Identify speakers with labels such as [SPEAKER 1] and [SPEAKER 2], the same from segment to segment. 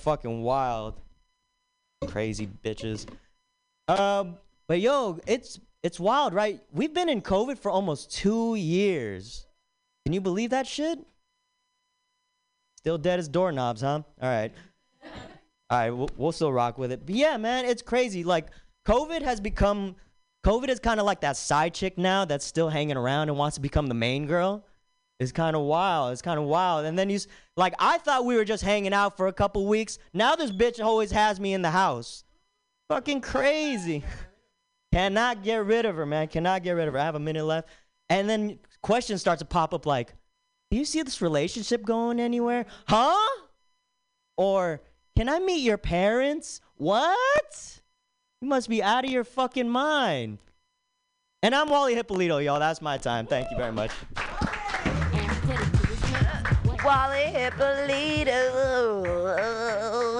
[SPEAKER 1] fucking wild. Crazy bitches. Um, but yo, it's it's wild, right? We've been in COVID for almost two years. Can you believe that shit? Still dead as doorknobs, huh? All right. All right, we'll, we'll still rock with it. But yeah, man, it's crazy. Like, COVID has become, COVID is kind of like that side chick now that's still hanging around and wants to become the main girl. It's kind of wild. It's kind of wild. And then you, like, I thought we were just hanging out for a couple weeks. Now this bitch always has me in the house. Fucking crazy. Cannot get rid of her, man. Cannot get rid of her. I have a minute left. And then questions start to pop up like, do you see this relationship going anywhere? Huh? Or, can I meet your parents? What? You must be out of your fucking mind. And I'm Wally Hippolito, y'all. That's my time. Thank you very much.
[SPEAKER 2] Wally Hippolito,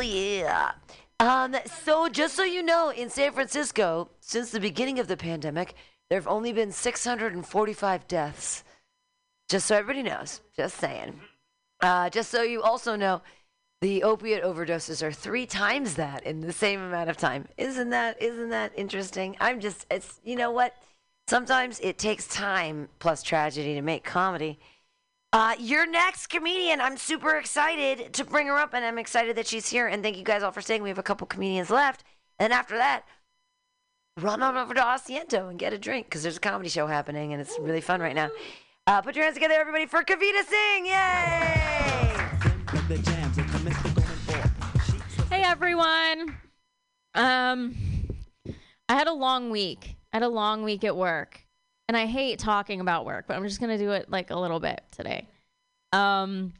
[SPEAKER 2] yeah. Um, so just so you know, in San Francisco, since the beginning of the pandemic, there have only been 645 deaths. Just so everybody knows, just saying. Uh, just so you also know, the opiate overdoses are three times that in the same amount of time. Isn't that isn't that interesting? I'm just it's you know what? Sometimes it takes time plus tragedy to make comedy. Uh, your next comedian, I'm super excited to bring her up, and I'm excited that she's here. And thank you guys all for staying. We have a couple comedians left, and after that, run on over to Asiento and get a drink because there's a comedy show happening, and it's really fun right now. Uh, put your hands together, everybody, for Kavita Singh! Yay!
[SPEAKER 3] Hey everyone. Um I had a long week. I had a long week at work. And I hate talking about work, but I'm just going to do it like a little bit today. Um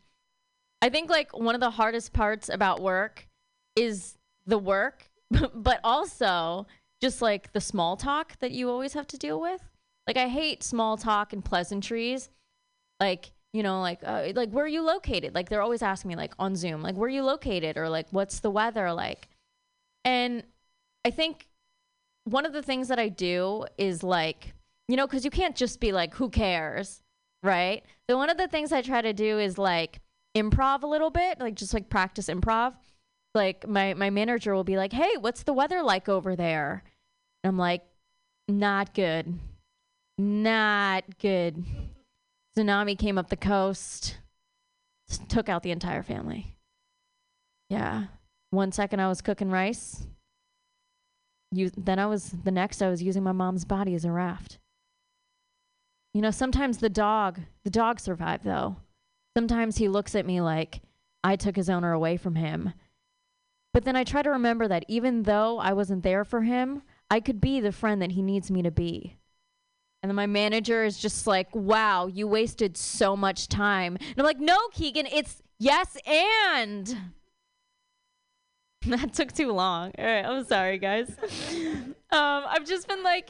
[SPEAKER 3] I think like one of the hardest parts about work is the work, but also just like the small talk that you always have to deal with. Like I hate small talk and pleasantries. Like you know, like uh, like where are you located? Like they're always asking me like on Zoom, like where are you located or like what's the weather like? And I think one of the things that I do is like, you know, cuz you can't just be like who cares, right? So one of the things I try to do is like improv a little bit, like just like practice improv. Like my my manager will be like, "Hey, what's the weather like over there?" And I'm like, "Not good. Not good." tsunami came up the coast, took out the entire family. Yeah. One second I was cooking rice. You, then I was, the next I was using my mom's body as a raft. You know, sometimes the dog, the dog survived though. Sometimes he looks at me like I took his owner away from him. But then I try to remember that even though I wasn't there for him, I could be the friend that he needs me to be. And then my manager is just like, wow, you wasted so much time. And I'm like, no, Keegan, it's yes and. That took too long. All right, I'm sorry, guys. um, I've just been like,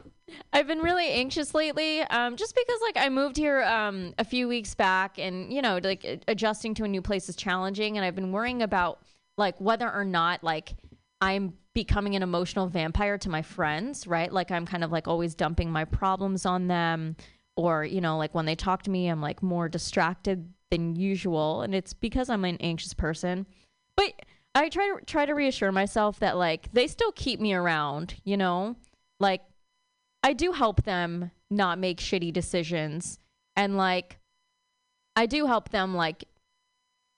[SPEAKER 3] I've been really anxious lately, um, just because like I moved here um, a few weeks back, and you know, like adjusting to a new place is challenging, and I've been worrying about like whether or not like I'm becoming an emotional vampire to my friends, right? Like I'm kind of like always dumping my problems on them or, you know, like when they talk to me, I'm like more distracted than usual and it's because I'm an anxious person. But I try to try to reassure myself that like they still keep me around, you know? Like I do help them not make shitty decisions and like I do help them like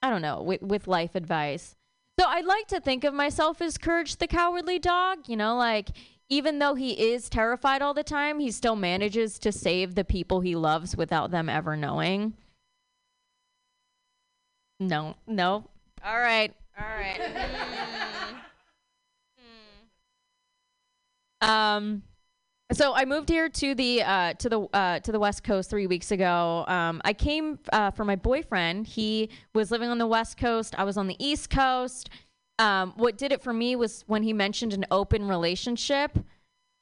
[SPEAKER 3] I don't know, with with life advice. So I like to think of myself as Courage the Cowardly Dog, you know, like even though he is terrified all the time, he still manages to save the people he loves without them ever knowing. No, no. All right. All right. mm. Um so I moved here to the uh, to the uh, to the West Coast three weeks ago. Um, I came uh, for my boyfriend. He was living on the West Coast. I was on the East Coast. Um, what did it for me was when he mentioned an open relationship.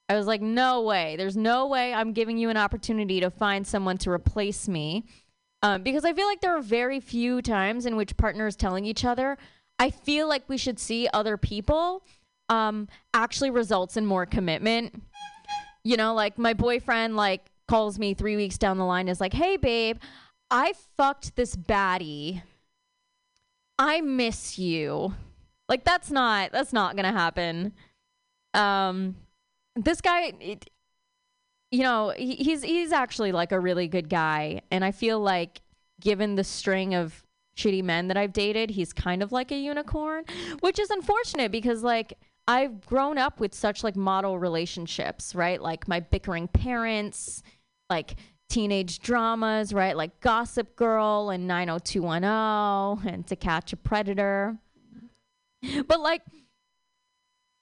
[SPEAKER 3] I was like, no way. There's no way I'm giving you an opportunity to find someone to replace me. Um, because I feel like there are very few times in which partners telling each other, I feel like we should see other people, um, actually results in more commitment you know, like my boyfriend like calls me three weeks down the line is like, hey babe, I fucked this baddie. I miss you. Like that's not that's not gonna happen. Um, this guy, it, you know, he, he's he's actually like a really good guy, and I feel like given the string of shitty men that I've dated, he's kind of like a unicorn, which is unfortunate because like I've grown up with such like model relationships, right? Like my bickering parents, like teenage dramas, right? Like Gossip Girl and 90210 and To Catch a Predator. But like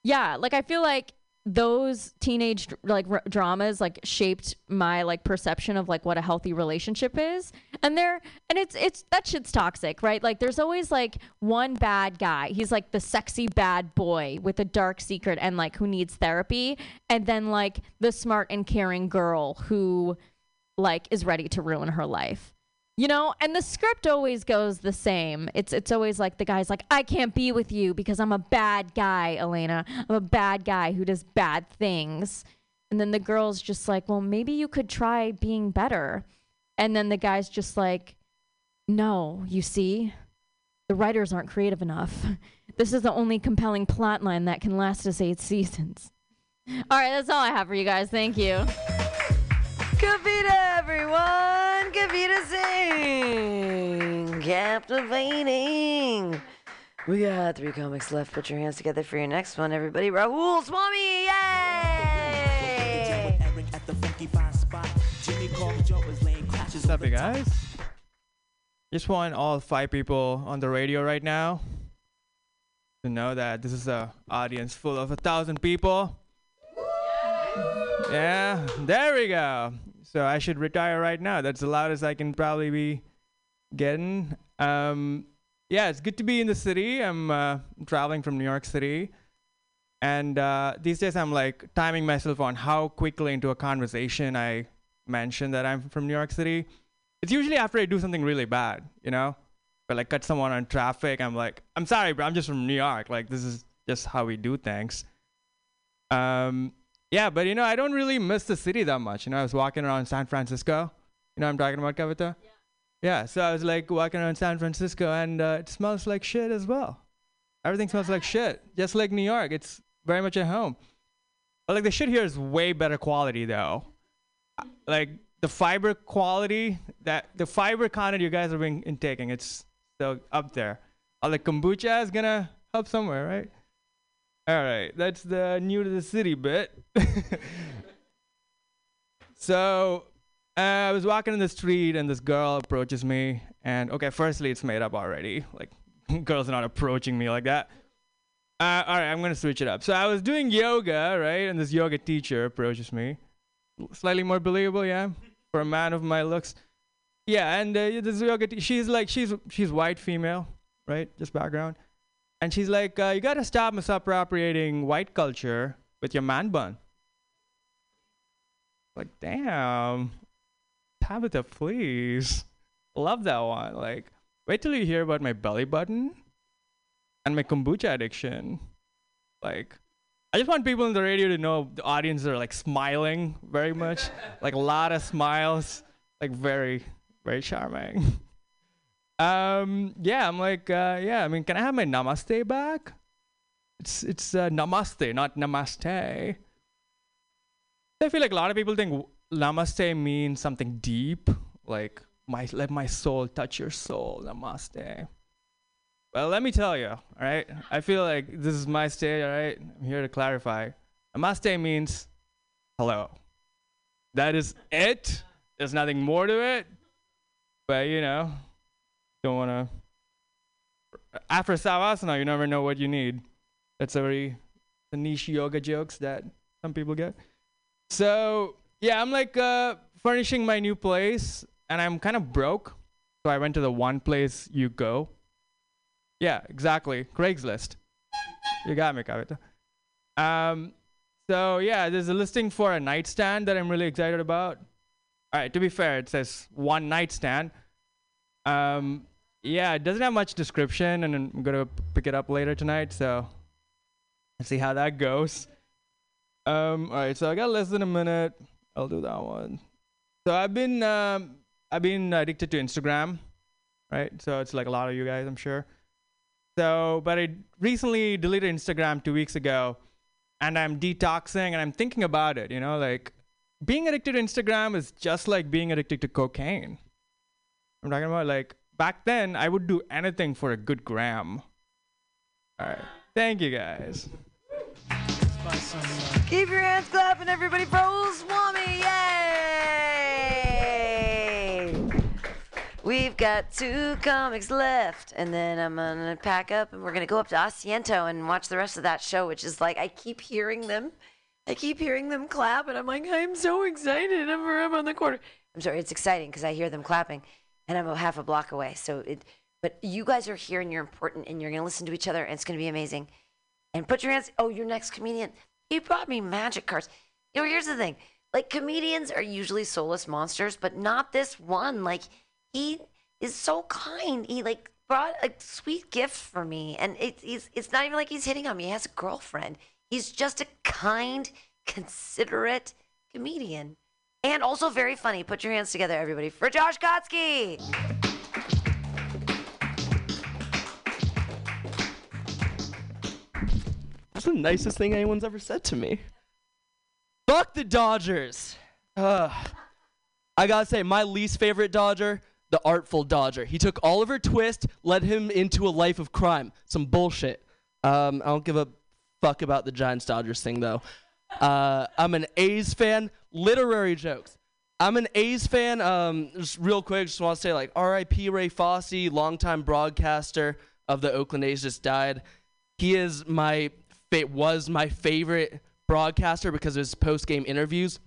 [SPEAKER 3] yeah, like I feel like those teenage like r- dramas like shaped my like perception of like what a healthy relationship is. And they're and it's it's that shit's toxic right? Like there's always like one bad guy. He's like the sexy bad boy with a dark secret and like who needs therapy. And then like the smart and caring girl who like is ready to ruin her life you know, and the script always goes the same. It's it's always like the guy's like, I can't be with you because I'm a bad guy, Elena. I'm a bad guy who does bad things. And then the girl's just like, Well, maybe you could try being better. And then the guy's just like, No, you see, the writers aren't creative enough. This is the only compelling plot line that can last us eight seasons. All right, that's all I have for you guys. Thank you.
[SPEAKER 2] Kavita, everyone! Kavita Singh! Captivating! We got three comics left. Put your hands together for your next one, everybody. Rahul Swami! Yay!
[SPEAKER 4] What's up, you guys? Just want all five people on the radio right now to know that this is a audience full of a thousand people. Yeah, there we go. So I should retire right now. That's the loudest I can probably be getting. Um, yeah, it's good to be in the city. I'm uh, traveling from New York City. And uh, these days I'm like timing myself on how quickly into a conversation I mention that I'm from New York City. It's usually after I do something really bad, you know? But like cut someone on traffic, I'm like, I'm sorry, bro, I'm just from New York. Like this is just how we do things. Um, yeah, but you know, I don't really miss the city that much. You know, I was walking around San Francisco. You know what I'm talking about, Kavita? Yeah. Yeah, so I was like walking around San Francisco and uh, it smells like shit as well. Everything smells like shit, just like New York. It's very much at home. But like the shit here is way better quality though. Uh, Like the fiber quality, that the fiber content you guys are being intaking, it's still up there. All the kombucha is gonna help somewhere, right? All right, that's the new to the city bit. so uh, I was walking in the street and this girl approaches me, and okay, firstly, it's made up already. Like, girls are not approaching me like that. Uh, all right, I'm gonna switch it up. So I was doing yoga, right, and this yoga teacher approaches me. Slightly more believable, yeah, for a man of my looks. Yeah, and uh, this yoga, te- she's like, she's she's white female, right, just background. And she's like, uh, you gotta stop misappropriating white culture with your man bun. Like, damn. Tabitha, please. Love that one. Like, wait till you hear about my belly button and my kombucha addiction. Like, I just want people in the radio to know the audience are like smiling very much. like, a lot of smiles. Like, very, very charming. Um, yeah, I'm like, uh, yeah, I mean, can I have my namaste back? It's it's uh, namaste, not namaste. I feel like a lot of people think namaste means something deep, like my let my soul touch your soul, namaste. Well, let me tell you, all right. I feel like this is my stage, all right. I'm here to clarify. Namaste means hello. That is it. There's nothing more to it. But you know, don't want to. After savasana, you never know what you need. That's a very the niche yoga jokes that some people get. So yeah, I'm like uh, furnishing my new place, and I'm kind of broke. So I went to the one place you go. Yeah, exactly. Craigslist. You got me, Kavita. Um, so yeah, there's a listing for a nightstand that I'm really excited about. All right, to be fair, it says one nightstand. Um, yeah, it doesn't have much description, and I'm gonna pick it up later tonight. So let's see how that goes. Um, all right, so I got less than a minute. I'll do that one. So I've been um, I've been addicted to Instagram, right? So it's like a lot of you guys, I'm sure. So, but I recently deleted Instagram two weeks ago, and I'm detoxing and I'm thinking about it. You know, like being addicted to Instagram is just like being addicted to cocaine. I'm talking about like back then, I would do anything for a good gram. All right. Thank you guys.
[SPEAKER 2] Keep your hands clapping, everybody, for old! Yay! We've got two comics left, and then I'm gonna pack up, and we're gonna go up to Asiento and watch the rest of that show, which is like I keep hearing them, I keep hearing them clap, and I'm like, I'm so excited. I'm, I'm on the corner. I'm sorry, it's exciting because I hear them clapping, and I'm a half a block away. So it, but you guys are here, and you're important, and you're gonna listen to each other, and it's gonna be amazing. And put your hands. Oh, your next comedian. He brought me magic cards. You know, here's the thing. Like comedians are usually soulless monsters, but not this one. Like he is so kind. He like brought a sweet gift for me, and it's it's not even like he's hitting on me. He has a girlfriend. He's just a kind, considerate comedian, and also very funny. Put your hands together, everybody, for Josh Kotsky.
[SPEAKER 5] That's the nicest thing anyone's ever said to me. Fuck the Dodgers. Ugh. I gotta say, my least favorite Dodger, the Artful Dodger. He took Oliver Twist, led him into a life of crime. Some bullshit. Um, I don't give a fuck about the Giants Dodgers thing though. Uh, I'm an A's fan. Literary jokes. I'm an A's fan. Um, just real quick, just want to say like R.I.P. Ray Fosse, longtime broadcaster of the Oakland A's, just died. He is my fa- was my favorite broadcaster because of his post game interviews.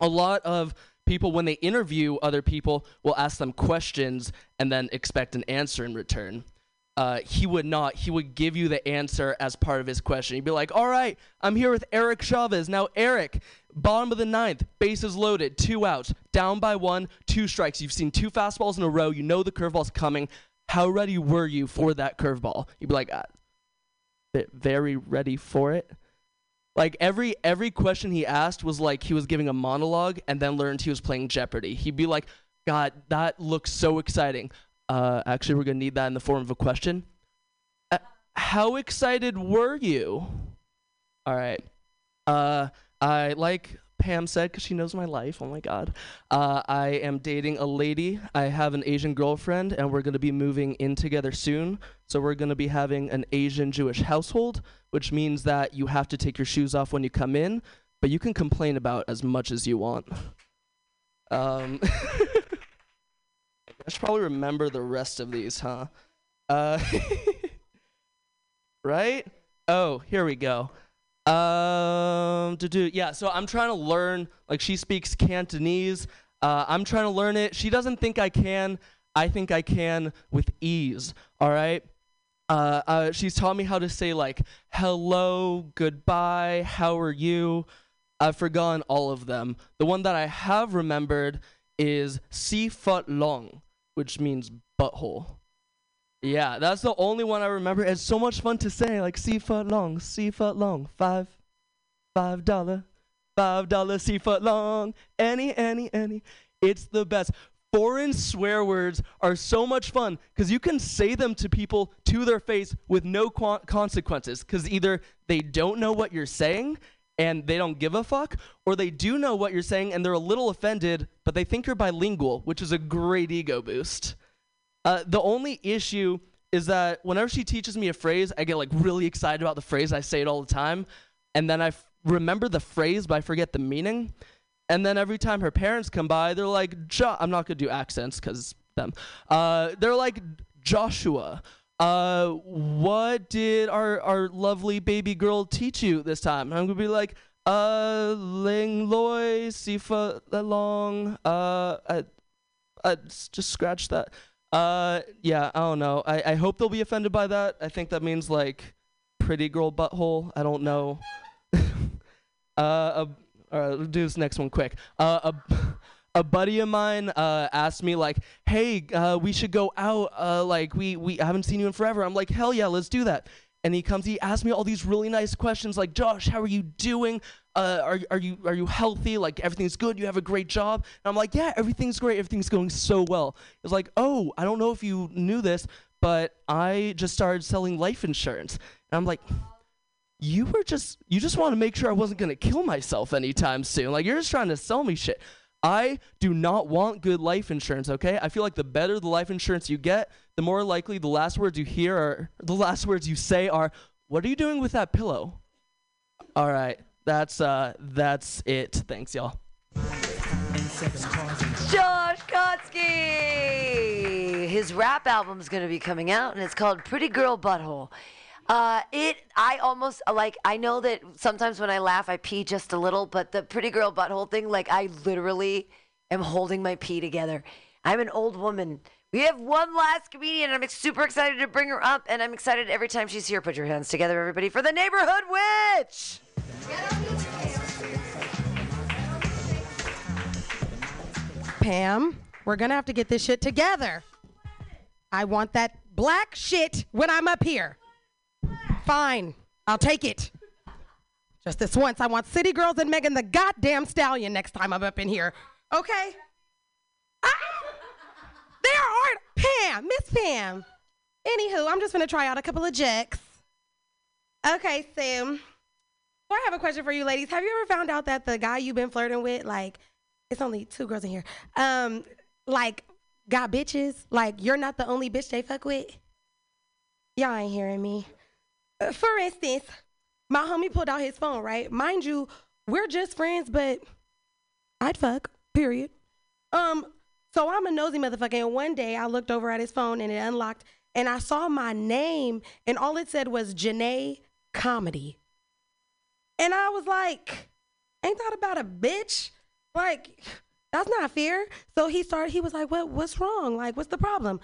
[SPEAKER 5] A lot of people, when they interview other people, will ask them questions and then expect an answer in return. Uh, he would not. He would give you the answer as part of his question. He'd be like, "All right, I'm here with Eric Chavez. Now, Eric, bottom of the ninth, bases loaded, two outs, down by one, two strikes. You've seen two fastballs in a row. You know the curveball's coming. How ready were you for that curveball?" You'd be like, uh, "Very ready for it." Like every every question he asked was like he was giving a monologue, and then learned he was playing Jeopardy. He'd be like, "God, that looks so exciting." Uh, actually, we're gonna need that in the form of a question. Uh, how excited were you? All right. Uh, I like Pam said because she knows my life. Oh my God. Uh, I am dating a lady. I have an Asian girlfriend, and we're gonna be moving in together soon. So we're gonna be having an Asian Jewish household, which means that you have to take your shoes off when you come in, but you can complain about as much as you want. Um. I should probably remember the rest of these, huh? Uh, right? Oh, here we go. Um, to do yeah. So I'm trying to learn. Like she speaks Cantonese. Uh, I'm trying to learn it. She doesn't think I can. I think I can with ease. All right. Uh, uh, she's taught me how to say like hello, goodbye, how are you. I've forgotten all of them. The one that I have remembered is si foot long, which means butthole. Yeah, that's the only one I remember. It's so much fun to say, like si foot long, si foot long, five, five dollar, five dollar si foot long, any, any, any. It's the best. Foreign swear words are so much fun because you can say them to people to their face with no qu- consequences because either they don't know what you're saying and they don't give a fuck, or they do know what you're saying and they're a little offended, but they think you're bilingual, which is a great ego boost. Uh, the only issue is that whenever she teaches me a phrase, I get like really excited about the phrase. I say it all the time, and then I f- remember the phrase, but I forget the meaning. And then every time her parents come by, they're like, jo- I'm not gonna do accents because them. Uh, they're like, Joshua, uh, what did our our lovely baby girl teach you this time? I'm gonna be like, uh, Ling Loi, Sifa Long, uh, I, I just scratch that. Uh, yeah, I don't know. I, I hope they'll be offended by that. I think that means like pretty girl butthole. I don't know. uh, a, all right, let's do this next one quick. Uh, a, a buddy of mine uh, asked me like, "Hey, uh, we should go out. Uh, like we we haven't seen you in forever." I'm like, "Hell yeah, let's do that." And he comes, he asks me all these really nice questions like, "Josh, how are you doing? Uh, are are you are you healthy? Like everything's good? You have a great job?" And I'm like, "Yeah, everything's great. Everything's going so well." It's like, "Oh, I don't know if you knew this, but I just started selling life insurance. And I'm like, you were just you just want to make sure I wasn't gonna kill myself anytime soon. Like you're just trying to sell me shit. I do not want good life insurance, okay? I feel like the better the life insurance you get, the more likely the last words you hear are the last words you say are, What are you doing with that pillow? Alright, that's uh that's it. Thanks, y'all.
[SPEAKER 2] Josh Kotsky. His rap album is going to be coming out, and it's called Pretty Girl Butthole. Uh, it, I almost like. I know that sometimes when I laugh, I pee just a little, but the Pretty Girl Butthole thing, like, I literally am holding my pee together. I'm an old woman. We have one last comedian. and I'm super excited to bring her up, and I'm excited every time she's here. Put your hands together, everybody, for the neighborhood witch.
[SPEAKER 6] Pam, we're gonna have to get this shit together. I want that black shit when I'm up here. Fine, I'll take it. Just this once, I want City Girls and Megan the goddamn Stallion next time I'm up in here. Okay? I, there are Pam, Miss Pam. Anywho, I'm just gonna try out a couple of jacks. Okay, Sam. So I have a question for you ladies. Have you ever found out that the guy you've been flirting with, like, it's only two girls in here. Um, like got bitches. Like you're not the only bitch they fuck with. Y'all ain't hearing me. For instance, my homie pulled out his phone. Right, mind you, we're just friends, but I'd fuck. Period. Um, so I'm a nosy motherfucker. And one day I looked over at his phone and it unlocked, and I saw my name, and all it said was Janae Comedy. And I was like, ain't that about a bitch? Like, that's not fair. So he started, he was like, What what's wrong? Like, what's the problem?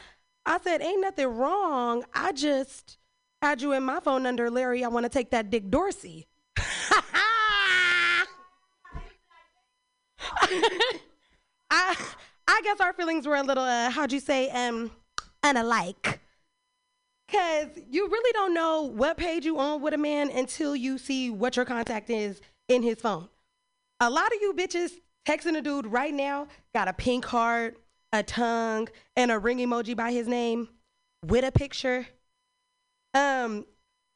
[SPEAKER 6] I said, Ain't nothing wrong. I just had you in my phone under Larry. I want to take that Dick Dorsey. I I guess our feelings were a little uh, how'd you say um unalike. Cause you really don't know what page you on with a man until you see what your contact is in his phone. A lot of you bitches texting a dude right now got a pink heart, a tongue, and a ring emoji by his name with a picture. Um,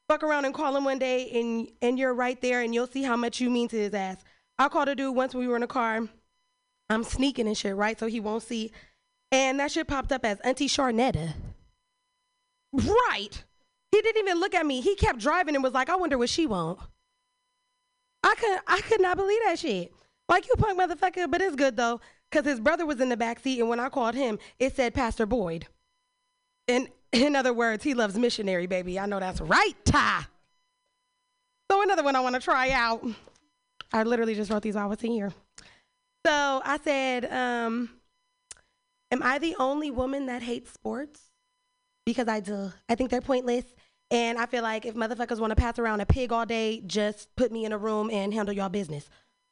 [SPEAKER 6] fuck around and call him one day and and you're right there and you'll see how much you mean to his ass. I called a dude once when we were in a car. I'm sneaking and shit, right? So he won't see. And that shit popped up as Auntie Charnetta. Right. He didn't even look at me. He kept driving and was like, I wonder what she want. I could I could not believe that shit. Like you punk motherfucker, but it's good though, cause his brother was in the back seat, and when I called him, it said Pastor Boyd. In in other words, he loves missionary, baby. I know that's right, Ty. So another one I want to try out. I literally just wrote these while I was in here. So I said, um, "Am I the only woman that hates sports?" Because I do. I think they're pointless. And I feel like if motherfuckers want to pass around a pig all day, just put me in a room and handle y'all business.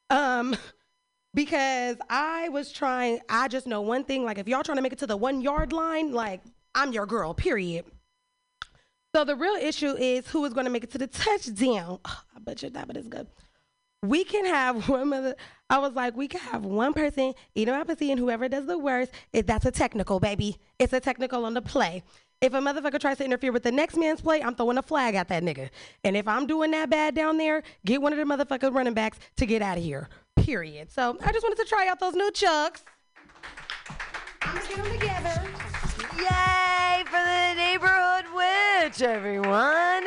[SPEAKER 6] Um, because I was trying, I just know one thing. Like, if y'all trying to make it to the one yard line, like, I'm your girl, period. So the real issue is who is going to make it to the touchdown. Ah, I bet you that, but it's good. We can have one mother. I was like, we can have one person my pussy, and whoever does the worst, that's a technical, baby. It's a technical on the play. If a motherfucker tries to interfere with the next man's play, I'm throwing a flag at that nigga. And if I'm doing that bad down there, get one of the motherfucking running backs to get out of here. Period. So I just wanted to try out those new chucks. I'm gonna get them together.
[SPEAKER 2] Yay for the neighborhood witch, everyone.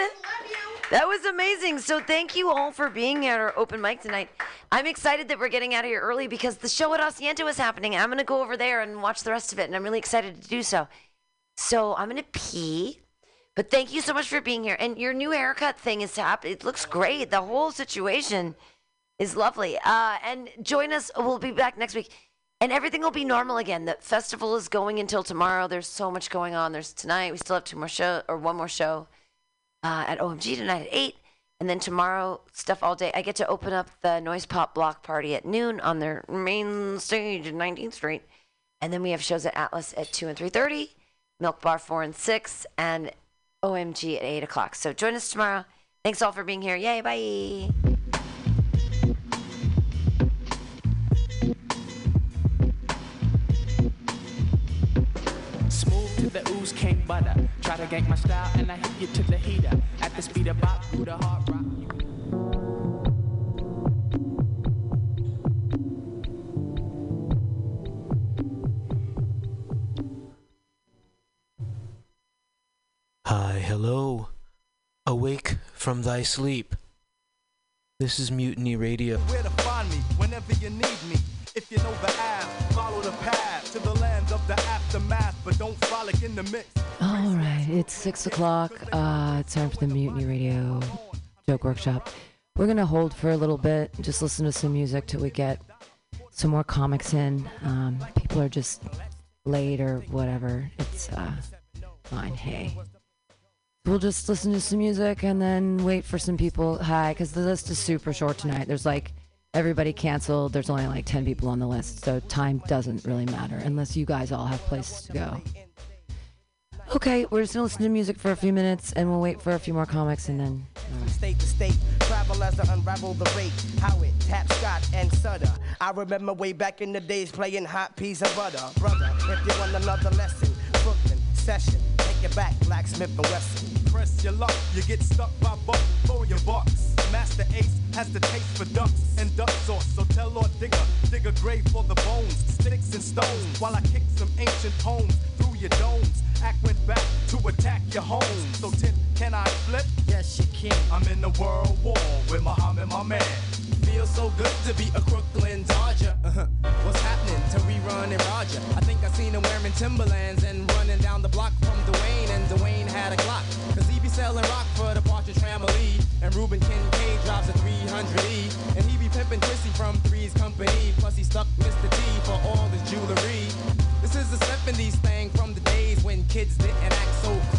[SPEAKER 2] That was amazing. So thank you all for being at our open mic tonight. I'm excited that we're getting out of here early because the show at Asiento is happening. I'm gonna go over there and watch the rest of it, and I'm really excited to do so. So I'm gonna pee. But thank you so much for being here. And your new haircut thing is hap- It looks great. The whole situation is lovely. Uh, and join us. We'll be back next week. And everything will be normal again. The festival is going until tomorrow. There's so much going on. There's tonight. We still have two more show or one more show uh, at OMG tonight at eight, and then tomorrow stuff all day. I get to open up the Noise Pop Block Party at noon on their main stage at 19th Street, and then we have shows at Atlas at two and three thirty, Milk Bar four and six, and OMG at eight o'clock. So join us tomorrow. Thanks all for being here. Yay! Bye.
[SPEAKER 7] Can't butter. Try to gank my style and I hit you to the heater. At the speed of bop, through the hard rock.
[SPEAKER 8] Hi, hello. Awake from thy sleep. This is Mutiny Radio.
[SPEAKER 9] Where to find me whenever you need me. If you know the but don't frolic in the mix.
[SPEAKER 2] All right, it's six o'clock. Uh, it's time for the Mutiny Radio Joke Workshop. We're gonna hold for a little bit, just listen to some music till we get some more comics in. Um, people are just late or whatever. It's uh, fine. Hey, we'll just listen to some music and then wait for some people. Hi, because the list is super short tonight. There's like everybody canceled. There's only like ten people on the list, so time doesn't really matter unless you guys all have places to go. Okay, we're just gonna listen to music for a few minutes and we'll wait for a few more comics and then.
[SPEAKER 10] State to state, travel as I unravel the tap Scott and Sutter. I remember way back in the days playing hot piece of butter. Brother, if you want another lesson, Brooklyn session, it back, blacksmith and Wesson.
[SPEAKER 9] Press your luck, you get stuck by both for your bucks. Masta Ace has the taste for ducks and duck sauce, so tell Lord Digga, dig a grave for the bones, sticks and stones, while I kick some ancient poems through your domes. Act went back to attack your home. So Tim, can I flip?
[SPEAKER 10] Yes, you can.
[SPEAKER 9] I'm in the world war with Muhammad, my man.
[SPEAKER 11] Feels so good to be a Crooklyn Dodger. Uh-huh. What's happening to rerun and Roger? I think I seen him wearing Timberlands and running down the block from Dwayne, and Dwayne had a Glock. Cause he be selling rock for the Partridge Family. And Reuben Kincaid drops a 300E. And he be pimping Chrissy from Three's Company. Plus he stuck Mr. T for all his jewelry. This is the 70s thing from the days when kids didn't act so crazy.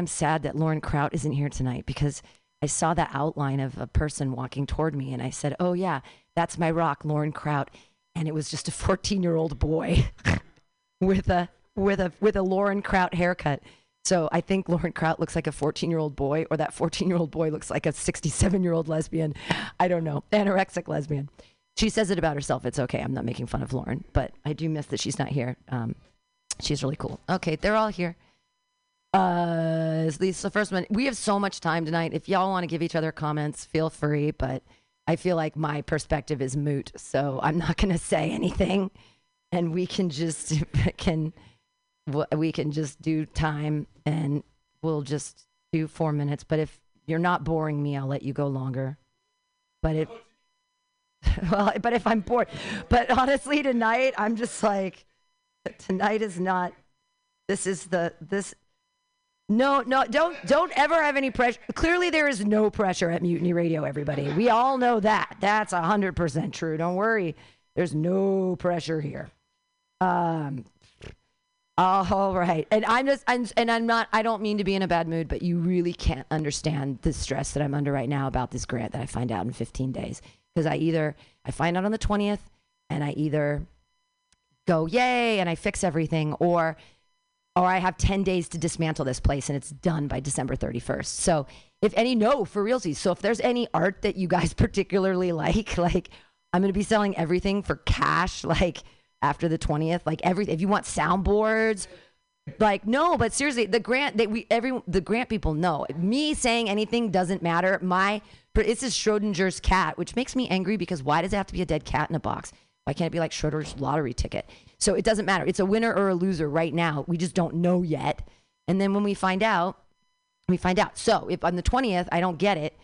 [SPEAKER 2] I'm sad that Lauren Kraut isn't here tonight because I saw that outline of a person walking toward me and I said, "Oh yeah, that's my rock, Lauren Kraut." And it was just a 14-year-old boy with a with a with a Lauren Kraut haircut. So I think Lauren Kraut looks like a 14-year-old boy or that 14-year-old boy looks like a 67-year-old lesbian. I don't know. Anorexic lesbian. She says it about herself. It's okay. I'm not making fun of Lauren, but I do miss that she's not here. Um, she's really cool. Okay, they're all here. Uh, is this the first one? We have so much time tonight. If y'all want to give each other comments, feel free. But I feel like my perspective is moot, so I'm not going to say anything, and we can just can we can just do time, and we'll just do four minutes. But if you're not boring me, I'll let you go longer. But if well, but if I'm bored, but honestly, tonight I'm just like tonight is not. This is the this. No, no, don't don't ever have any pressure. Clearly, there is no pressure at Mutiny Radio. Everybody, we all know that. That's hundred percent true. Don't worry. There's no pressure here. Um. All right, and I'm just, I'm, and I'm not. I don't mean to be in a bad mood, but you really can't understand the stress that I'm under right now about this grant that I find out in 15 days. Because I either I find out on the 20th, and I either go yay and I fix everything, or or I have 10 days to dismantle this place and it's done by December 31st. So if any, no, for realsies. So if there's any art that you guys particularly like, like I'm going to be selling everything for cash, like after the 20th, like everything. If you want soundboards, like no, but seriously, the grant that we every the grant people know. Me saying anything doesn't matter. My this is Schrodinger's cat, which makes me angry because why does it have to be a dead cat in a box? Why can't it be like Schrodinger's lottery ticket? So it doesn't matter. It's a winner or a loser right now. We just don't know yet. And then when we find out, we find out. So if on the 20th I don't get it,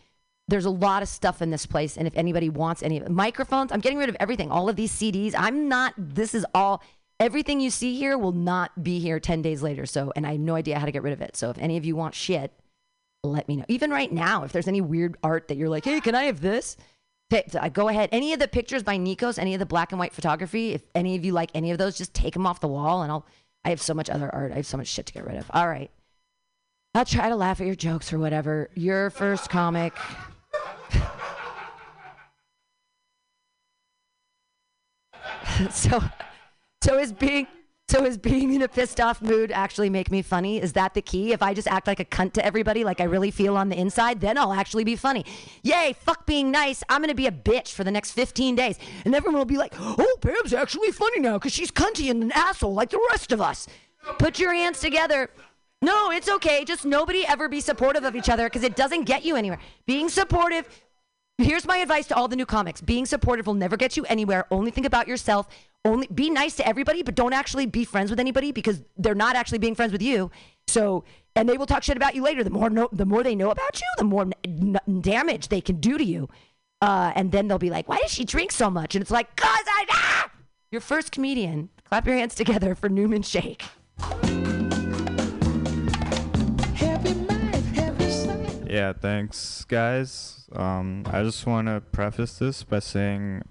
[SPEAKER 2] there's a lot of stuff in this place. And if anybody wants any microphones, I'm getting rid of everything. All of these CDs. I'm not, this is all, everything you see here will not be here 10 days later. So, and I have no idea how to get rid of it. So if any of you want shit, let me know. Even right now, if there's any weird art that you're like, hey, can I have this? Go ahead. Any of the pictures by Nikos, any of the black and white photography, if any of you like any of those, just take them off the wall and I'll, I have so much other art. I have so much shit to get rid of. All right. I'll try to laugh at your jokes or whatever. Your first comic. so, so is being so is being in a pissed off mood actually make me funny? Is that the key? If I just act like a cunt to everybody, like I really feel on the inside, then I'll actually be funny. Yay! Fuck being nice. I'm gonna be a bitch for the next 15 days, and everyone will be like, "Oh, Pam's actually funny now because she's cunty and an asshole like the rest of us." Put your hands together. No, it's okay. Just nobody ever be supportive of each other because it doesn't get you anywhere. Being supportive. Here's my advice to all the new comics. Being supportive will never get you anywhere. Only think about yourself. Only be nice to everybody, but don't actually be friends with anybody because they're not actually being friends with you. So, and they will talk shit about you later. The more know, the more they know about you, the more n- n- damage they can do to you. Uh, and then they'll be like, "Why does she drink so much?" And it's like, "Cause I." Ah! Your first comedian. Clap your hands together for Newman Shake.
[SPEAKER 12] Yeah, thanks, guys. Um, I just want to preface this by saying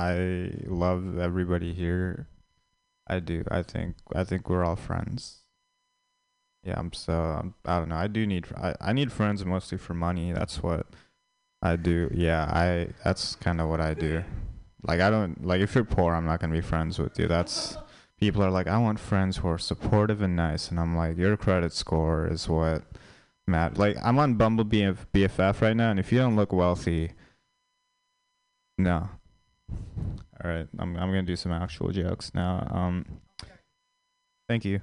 [SPEAKER 12] I love everybody here. I do. I think. I think we're all friends. Yeah, I'm so. I'm, I don't know. I do need. I, I need friends mostly for money. That's what I do. Yeah, I. That's kind of what I do. Like I don't like if you're poor, I'm not gonna be friends with you. That's people are like, I want friends who are supportive and nice, and I'm like, your credit score is what Matt. Like I'm on Bumble BF, BFF right now, and if you don't look wealthy, no. All right, I'm I'm gonna do some actual jokes now. Um, thank you.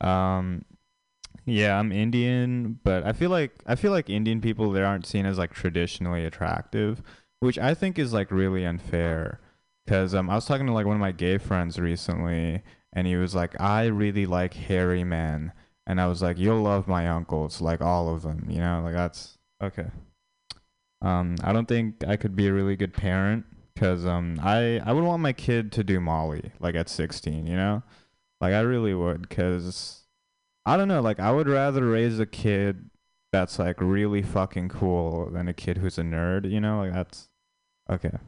[SPEAKER 12] Um, yeah, I'm Indian, but I feel like I feel like Indian people they aren't seen as like traditionally attractive, which I think is like really unfair. Cause um, I was talking to like one of my gay friends recently, and he was like, "I really like hairy men," and I was like, "You'll love my uncles, like all of them, you know, like that's okay." Um, I don't think I could be a really good parent because um, I I would want my kid to do Molly like at 16, you know, like I really would because I don't know, like I would rather raise a kid that's like really fucking cool than a kid who's a nerd, you know, like that's okay.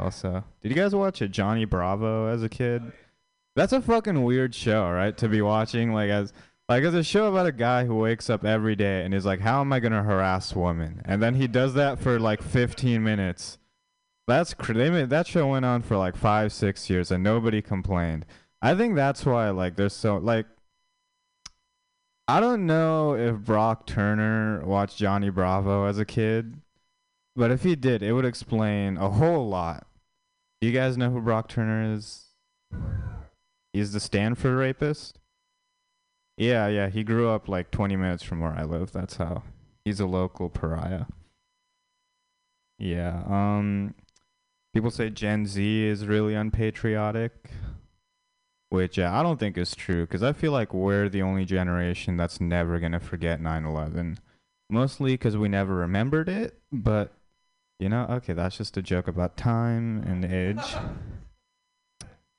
[SPEAKER 12] Also, did you guys watch a Johnny Bravo as a kid? That's a fucking weird show, right? To be watching like as Like it's a show about a guy who wakes up every day and is like, "How am I gonna harass women?" And then he does that for like 15 minutes. That's they that show went on for like five, six years and nobody complained. I think that's why like there's so like. I don't know if Brock Turner watched Johnny Bravo as a kid, but if he did, it would explain a whole lot. Do you guys know who Brock Turner is? He's the Stanford rapist. Yeah, yeah, he grew up like 20 minutes from where I live. That's how. He's a local pariah. Yeah, um people say Gen Z is really unpatriotic, which I don't think is true cuz I feel like we're the only generation that's never going to forget 9/11. Mostly cuz we never remembered it, but you know, okay, that's just a joke about time and age.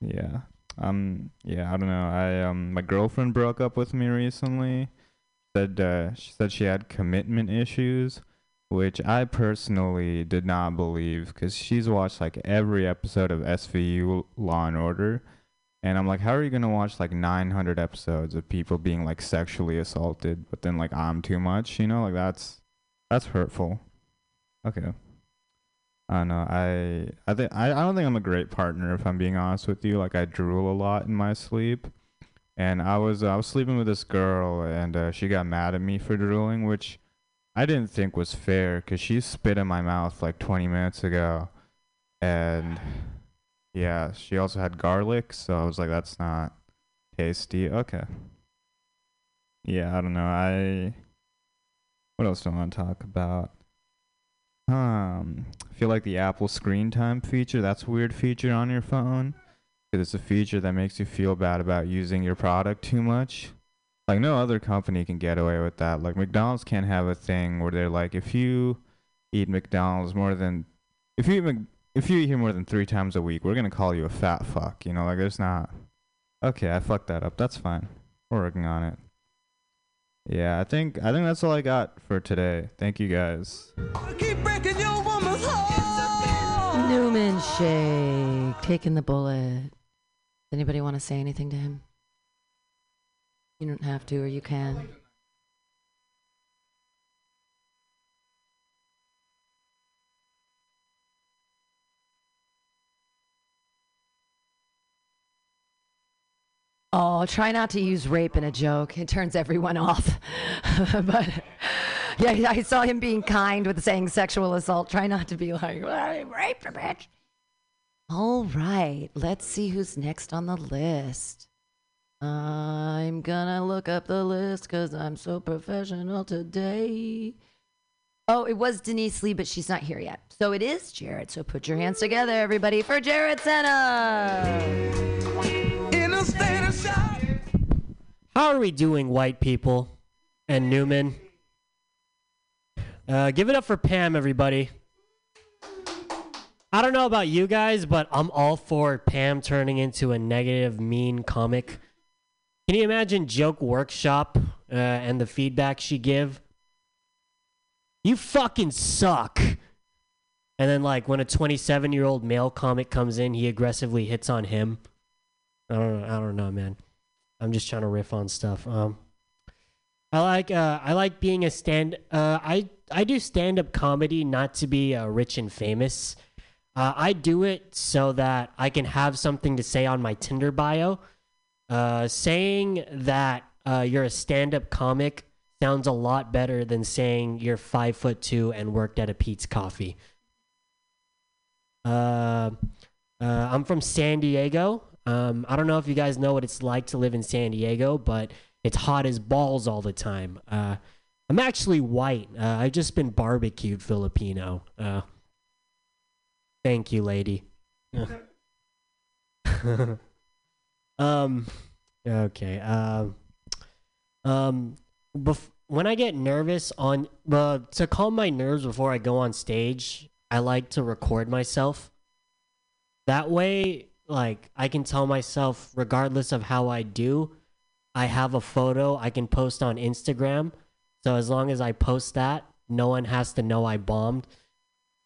[SPEAKER 12] Yeah. Um. Yeah. I don't know. I um. My girlfriend broke up with me recently. Said uh, she said she had commitment issues, which I personally did not believe because she's watched like every episode of SVU Law and Order, and I'm like, how are you gonna watch like 900 episodes of people being like sexually assaulted, but then like I'm too much, you know? Like that's that's hurtful. Okay. I don't know. I I think I, I don't think I'm a great partner if I'm being honest with you. Like I drool a lot in my sleep, and I was I was sleeping with this girl, and uh, she got mad at me for drooling, which I didn't think was fair because she spit in my mouth like 20 minutes ago, and yeah, she also had garlic, so I was like, that's not tasty. Okay. Yeah, I don't know. I what else do I want to talk about? Um, I feel like the Apple Screen Time feature, that's a weird feature on your phone. it's a feature that makes you feel bad about using your product too much. Like no other company can get away with that. Like McDonald's can't have a thing where they're like, if you eat McDonald's more than, if you eat Mc, if you eat here more than three times a week, we're gonna call you a fat fuck. You know, like there's not. Okay, I fucked that up. That's fine. We're working on it. Yeah, I think I think that's all I got for today. Thank you guys.
[SPEAKER 2] Newman Shake taking the bullet. Anybody want to say anything to him? You don't have to, or you can. Oh, try not to use rape in a joke. It turns everyone off. but yeah, I saw him being kind with saying sexual assault. Try not to be like, "Well, rape a bitch. All right, let's see who's next on the list. I'm gonna look up the list because I'm so professional today. Oh, it was Denise Lee, but she's not here yet. So it is Jared. So put your hands together, everybody, for Jared Senna.
[SPEAKER 13] How are we doing, white people and Newman? Uh, give it up for Pam, everybody. I don't know about you guys, but I'm all for Pam turning into a negative, mean comic. Can you imagine Joke Workshop uh, and the feedback she give? You fucking suck. And then, like, when a 27 year old male comic comes in, he aggressively hits on him. I don't know. I don't know, man. I'm just trying to riff on stuff. Um, I like uh, I like being a stand. Uh, I I do stand up comedy not to be uh, rich and famous. Uh, I do it so that I can have something to say on my Tinder bio. Uh, saying that uh, you're a stand up comic sounds a lot better than saying you're five foot two and worked at a Peet's Coffee. Uh, uh, I'm from San Diego. Um, I don't know if you guys know what it's like to live in San Diego, but it's hot as balls all the time. Uh, I'm actually white. Uh, I've just been barbecued Filipino. Uh, thank you, lady. um, okay. Um, um, bef- when I get nervous on uh, to calm my nerves before I go on stage, I like to record myself. That way, like I can tell myself, regardless of how I do, I have a photo I can post on Instagram. So as long as I post that, no one has to know I bombed.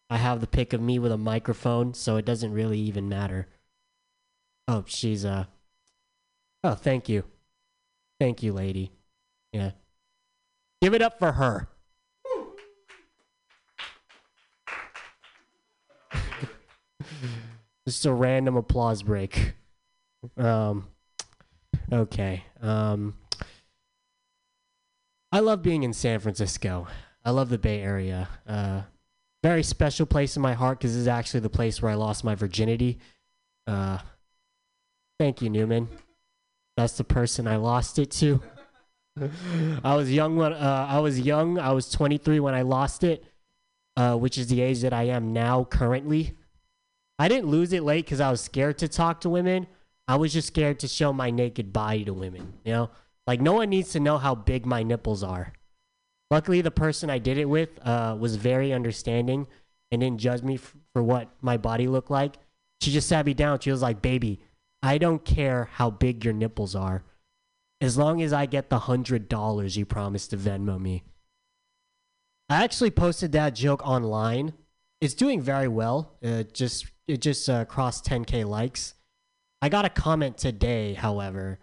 [SPEAKER 13] I have the pic of me with a microphone, so it doesn't really even matter. Oh, she's uh Oh, thank you. Thank you, lady. Yeah. Give it up for her. Just a random applause break. Um, okay. Um, I love being in San Francisco. I love the Bay Area. Uh, very special place in my heart because this is actually the place where I lost my virginity. Uh, thank you, Newman. That's the person I lost it to. I was young when uh, I was young. I was 23 when I lost it, uh, which is the age that I am now currently. I didn't lose it late because I was scared to talk to women. I was just scared to show my naked body to women. You know, like no one needs to know how big my nipples are. Luckily, the person I did it with uh, was very understanding and didn't judge me f- for what my body looked like. She just sat me down. She was like, "Baby, I don't care how big your nipples are, as long as I get the hundred dollars you promised to Venmo me." I actually posted that joke online. It's doing very well. It just it just uh, crossed 10k likes. I got a comment today, however,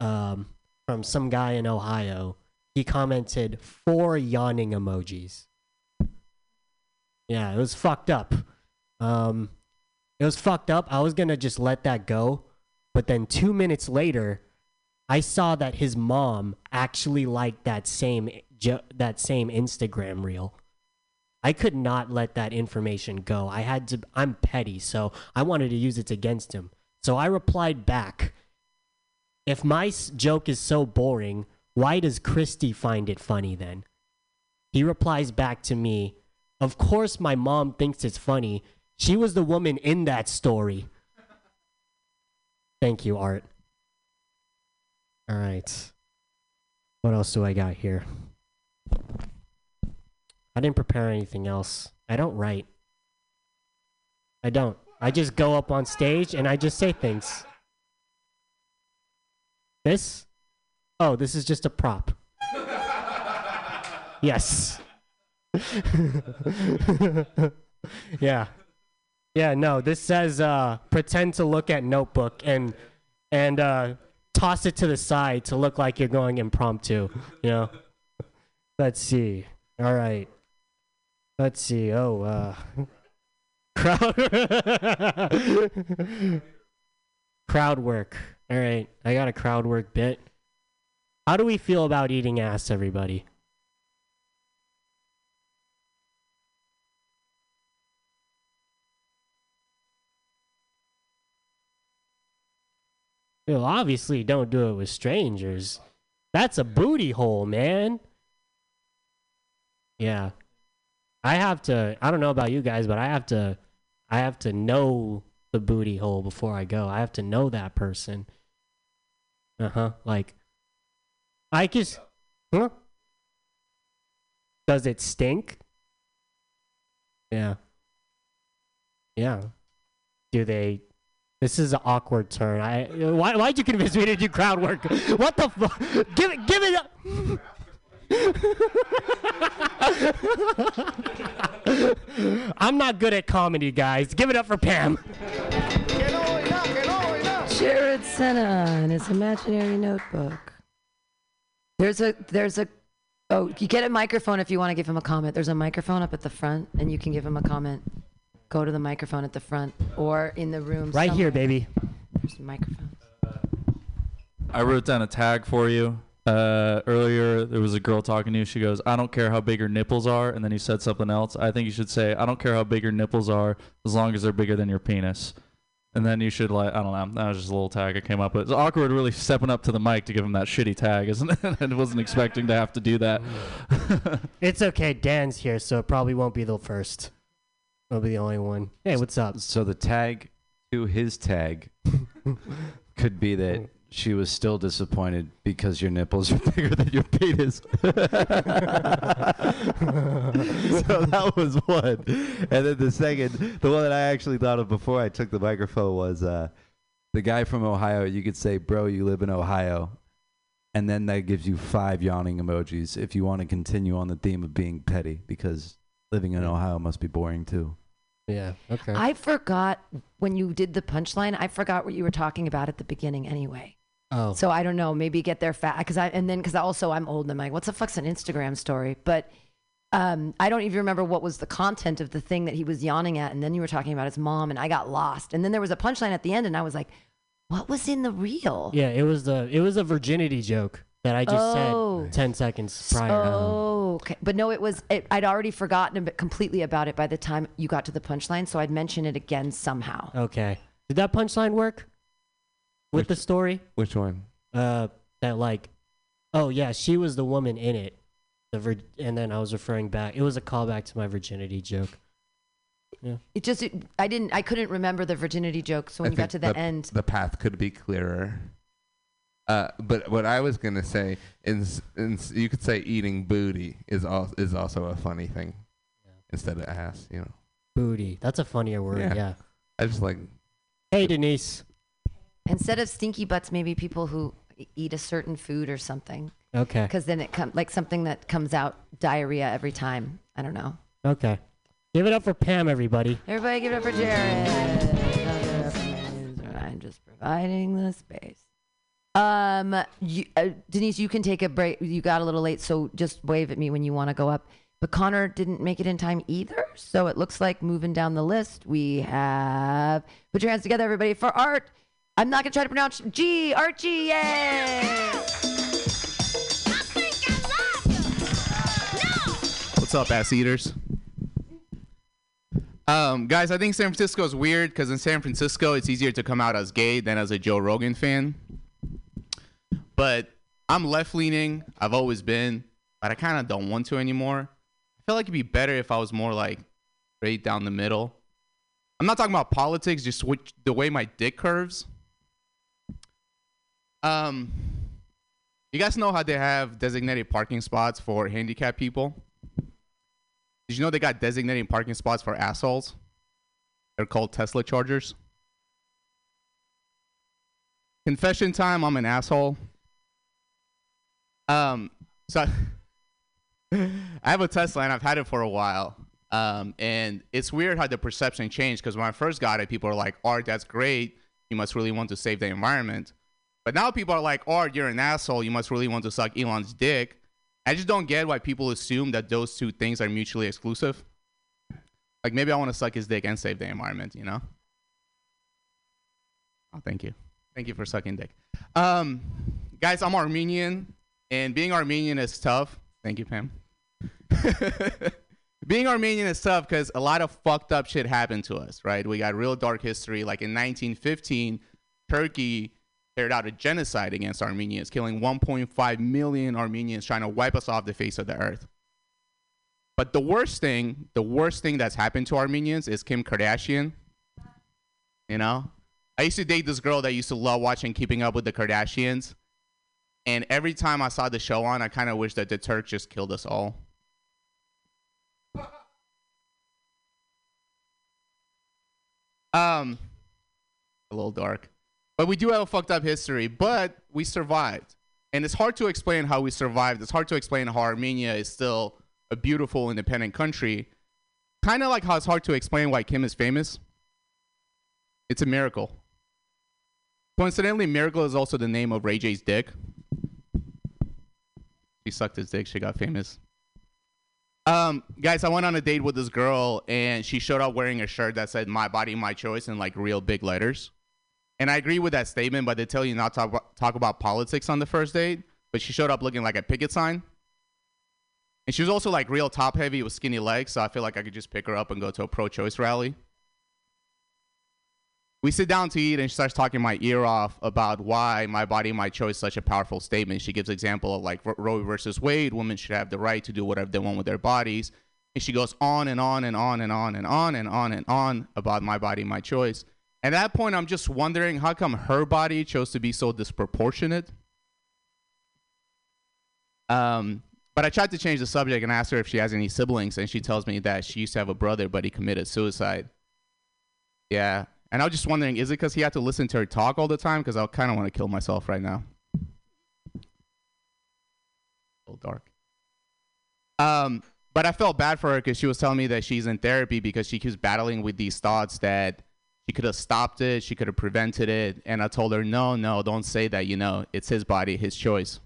[SPEAKER 13] um, from some guy in Ohio. He commented four yawning emojis. Yeah, it was fucked up. Um, it was fucked up. I was gonna just let that go, but then two minutes later, I saw that his mom actually liked that same that same Instagram reel. I could not let that information go. I had to. I'm petty, so I wanted to use it against him. So I replied back. If my joke is so boring, why does Christy find it funny then? He replies back to me, Of course, my mom thinks it's funny. She was the woman in that story. Thank you, Art. All right. What else do I got here? I didn't prepare anything else. I don't write. I don't. I just go up on stage and I just say things. This? Oh, this is just a prop. yes. yeah. Yeah, no, this says uh pretend to look at notebook and and uh toss it to the side to look like you're going impromptu, you know. Let's see. All right. Let's see. Oh, uh crowd crowd work. All right. I got a crowd work bit. How do we feel about eating ass, everybody? You obviously don't do it with strangers. That's a booty hole, man. Yeah. I have to I don't know about you guys, but I have to I have to know the booty hole before I go. I have to know that person. Uh-huh. Like I just Huh? Does it stink? Yeah. Yeah. Do they this is an awkward turn. I why why'd you convince me to do crowd work? What the fuck? Give it give it up. I'm not good at comedy, guys. Give it up for Pam.
[SPEAKER 2] Jared Senna in his imaginary notebook. There's a there's a oh you get a microphone if you want to give him a comment. There's a microphone up at the front and you can give him a comment. Go to the microphone at the front or in the room.
[SPEAKER 13] Right here, baby.
[SPEAKER 2] There's a microphone.
[SPEAKER 14] I wrote down a tag for you. Uh, earlier, there was a girl talking to you. She goes, "I don't care how big your nipples are," and then you said something else. I think you should say, "I don't care how big your nipples are, as long as they're bigger than your penis." And then you should like, I don't know. That was just a little tag I came up with. It's awkward, really stepping up to the mic to give him that shitty tag, isn't it? I wasn't expecting to have to do that.
[SPEAKER 13] It's okay. Dan's here, so it probably won't be the first. I'll be the only one. Hey, what's up?
[SPEAKER 15] So the tag to his tag could be that she was still disappointed because your nipples are bigger than your penis. so that was one. And then the second, the one that I actually thought of before I took the microphone was uh, the guy from Ohio. You could say, Bro, you live in Ohio. And then that gives you five yawning emojis if you want to continue on the theme of being petty because living in Ohio must be boring too.
[SPEAKER 13] Yeah. Okay.
[SPEAKER 2] I forgot when you did the punchline. I forgot what you were talking about at the beginning. Anyway,
[SPEAKER 13] Oh.
[SPEAKER 2] So I don't know. Maybe get there fast because I and then because also I'm old and I'm like, what's the fuck's an Instagram story? But um, I don't even remember what was the content of the thing that he was yawning at. And then you were talking about his mom, and I got lost. And then there was a punchline at the end, and I was like, what was in the reel?
[SPEAKER 13] Yeah, it was the it was a virginity joke that I just
[SPEAKER 2] Oh.
[SPEAKER 13] said ten seconds prior.
[SPEAKER 2] Oh, okay. But no, it was. It, I'd already forgotten completely about it by the time you got to the punchline, so I'd mention it again somehow.
[SPEAKER 13] Okay. Did that punchline work with the story?
[SPEAKER 16] Which one?
[SPEAKER 13] Uh, that like, oh yeah, she was the woman in it. The vir- and then I was referring back. It was a callback to my virginity joke. Yeah.
[SPEAKER 2] It just. It, I didn't. I couldn't remember the virginity joke. So when
[SPEAKER 16] I
[SPEAKER 2] you got to
[SPEAKER 16] think
[SPEAKER 2] the, end,
[SPEAKER 16] the path could be clearer. Uh, but what I was gonna say is, is you could say eating booty is al- is also a funny thing instead of ass. You know.
[SPEAKER 13] Booty. That's a funnier word.
[SPEAKER 16] Yeah.
[SPEAKER 13] Yeah.
[SPEAKER 16] I just like.
[SPEAKER 13] Hey Denise.
[SPEAKER 2] instead of stinky butts, maybe people who eat a certain food or something.
[SPEAKER 13] Okay.
[SPEAKER 2] Because then it comes like something that comes out diarrhea every time. I don't know.
[SPEAKER 13] Okay. Give it up for Pam, everybody.
[SPEAKER 2] Everybody give it up for Jared. I'm just providing the space. Um, you, uh, Denise, you can take a break. You got a little late, so just wave at me when you want to go up. But Connor didn't make it in time either, so it looks like moving down the list, we have put your hands together, everybody, for Art. I'm not gonna try to pronounce G Archie. Yay!
[SPEAKER 17] What's up, ass eaters? Um, guys, I think San Francisco is weird because in San Francisco, it's easier to come out as gay than as a Joe Rogan fan. But I'm left leaning. I've always been, but I kind of don't want to anymore. I feel like it'd be better if I was more like straight down the middle. I'm not talking about politics, just which, the way my dick curves. Um, you guys know how they have designated parking spots for handicapped people? Did you know they got designated parking spots for assholes? They're called Tesla chargers. Confession time, I'm an asshole. Um, so I have a Tesla and I've had it for a while. Um, and it's weird how the perception changed because when I first got it, people are like, Art, that's great. You must really want to save the environment. But now people are like, Art, you're an asshole. You must really want to suck Elon's dick. I just don't get why people assume that those two things are mutually exclusive. Like maybe I want to suck his dick and save the environment, you know? Oh, thank you. Thank you for sucking dick. Um, guys, I'm Armenian, and being Armenian is tough. Thank you, Pam. being Armenian is tough because a lot of fucked up shit happened to us, right? We got real dark history. Like in 1915, Turkey carried out a genocide against Armenians, killing 1.5 million Armenians, trying to wipe us off the face of the earth. But the worst thing, the worst thing that's happened to Armenians is Kim Kardashian. You know, I used to date this girl that used to love watching Keeping Up with the Kardashians. And every time I saw the show on, I kind of wish that the Turk just killed us all. Um, a little dark. But we do have a fucked up history, but we survived. And it's hard to explain how we survived. It's hard to explain how Armenia is still a beautiful, independent country. Kind of like how it's hard to explain why Kim is famous. It's a miracle. Coincidentally, Miracle is also the name of Ray J's dick. She sucked his dick. She got famous. Um, guys, I went on a date with this girl, and she showed up wearing a shirt that said "My body, my choice" in like real big letters. And I agree with that statement, but they tell you not to talk talk about politics on the first date. But she showed up looking like a picket sign. And she was also like real top heavy with skinny legs, so I feel like I could just pick her up and go to a pro choice rally. We sit down to eat, and she starts talking my ear off about why my body, my choice such a powerful statement. She gives example of like Roe versus Wade, women should have the right to do whatever they want with their bodies. And she goes on and on and on and on and on and on and on about my body, my choice. At that point, I'm just wondering how come her body chose to be so disproportionate. Um, but I tried to change the subject and asked her if she has any siblings, and she tells me that she used to have a brother, but he committed suicide. Yeah, and I was just wondering, is it because he had to listen to her talk all the time? Because I kind of want to kill myself right now. A little dark. Um, but I felt bad for her because she was telling me that she's in therapy because she keeps battling with these thoughts that She could have stopped it. She could have prevented it. And I told her, no, no, don't say that. You know, it's his body, his choice.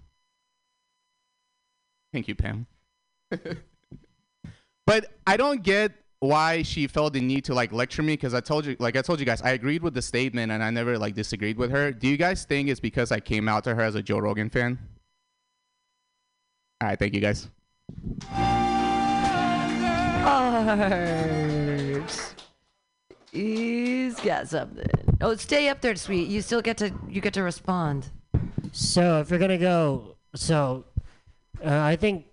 [SPEAKER 17] Thank you, Pam. but I don't get why she felt the need to like lecture me because I told you, like I told you guys, I agreed with the statement and I never like disagreed with her. Do you guys think it's because I came out to her as a Joe Rogan fan? All right, thank you guys.
[SPEAKER 2] Art. He's got something. Oh, stay up there, sweet. You still get to you get to respond.
[SPEAKER 13] So if you're gonna go, so uh, I think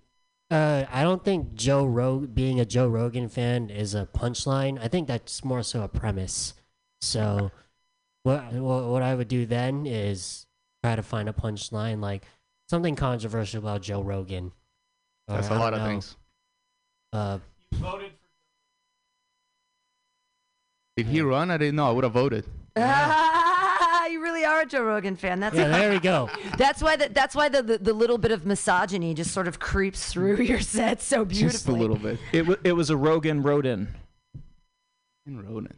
[SPEAKER 13] uh, I don't think Joe Rog being a Joe Rogan fan is a punchline. I think that's more so a premise. So what what, what I would do then is try to find a punchline like something controversial about Joe Rogan. Or,
[SPEAKER 17] That's a lot
[SPEAKER 13] don't
[SPEAKER 17] of
[SPEAKER 13] know,
[SPEAKER 17] things.
[SPEAKER 13] Uh,
[SPEAKER 17] Did he run? I didn't know. I would have voted.
[SPEAKER 2] Ah, you really are a Joe Rogan fan. That's
[SPEAKER 13] Yeah, there we go.
[SPEAKER 2] That's why the, that's why the, the the little bit of misogyny just sort of creeps through your set so beautifully.
[SPEAKER 17] Just a little bit.
[SPEAKER 18] It, w- it was a Rogan Rodin.
[SPEAKER 17] Roden.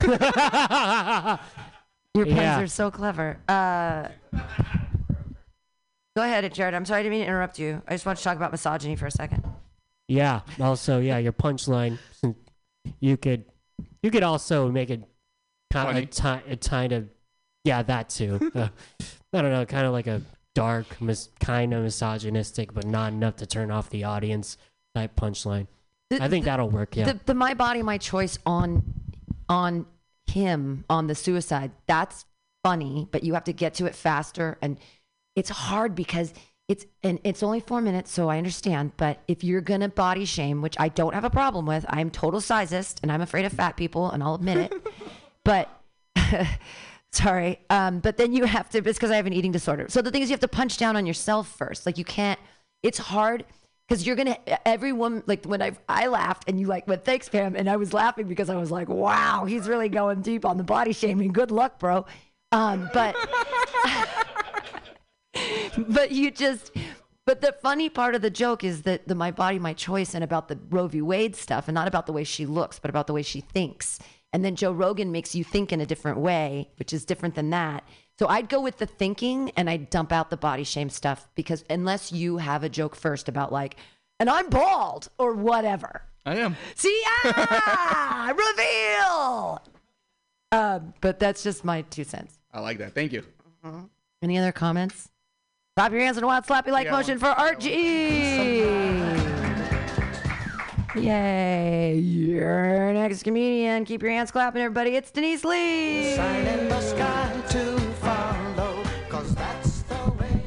[SPEAKER 2] Your puns
[SPEAKER 13] Yeah.
[SPEAKER 2] are so clever. Uh, go ahead, Jared. I'm sorry I didn't mean to interrupt you. I just want to talk about misogyny for a second.
[SPEAKER 13] Yeah. Also, yeah, your punchline. You could, you could also make it kind
[SPEAKER 17] Funny.
[SPEAKER 13] of ti- a kind of, yeah, that too. Uh, I don't know, kind of like a dark, mis- kind of misogynistic, but not enough to turn off the audience type punchline.
[SPEAKER 2] The-
[SPEAKER 13] I think
[SPEAKER 2] the-
[SPEAKER 13] that'll work. Yeah.
[SPEAKER 2] The, the my body my choice on on him on the suicide. That's funny, but you have to get to it faster and it's hard because it's and it's only 4 minutes, so I understand, but if you're going to body shame, which I don't have a problem with. I'm total sizist and I'm afraid of fat people and I'll admit it. but sorry. Um, but then you have to, it's because I have an eating disorder. So the thing is, you have to punch down on yourself first. Like you can't, it's hard because you're going to, everyone, like when I, I laughed and you like went, thanks, Pam. And I was laughing because I was like, wow, he's really going deep on the body shaming. Good luck, bro. Um, but, but you just, but the funny part of the joke is that the my body, my choice, and about the Roe v. Wade stuff, and not about the way she looks, but about the way she thinks. And then Joe Rogan makes you think in a different way, which is different than that. So I'd go with the thinking and I'd dump out the body shame stuff because unless you have a joke first about like, and I'm bald or whatever.
[SPEAKER 17] I am.
[SPEAKER 2] See, ah, reveal. Um, but that's just my two cents.
[SPEAKER 17] I like that. Thank you.
[SPEAKER 2] Any other comments? Clap your hands in a wild slappy like
[SPEAKER 17] Yeah,
[SPEAKER 2] motion for Art G. Yay. Your next comedian. Keep your hands clapping, everybody. It's Denise Lee.
[SPEAKER 19] in the sky to follow, 'cause that's the way.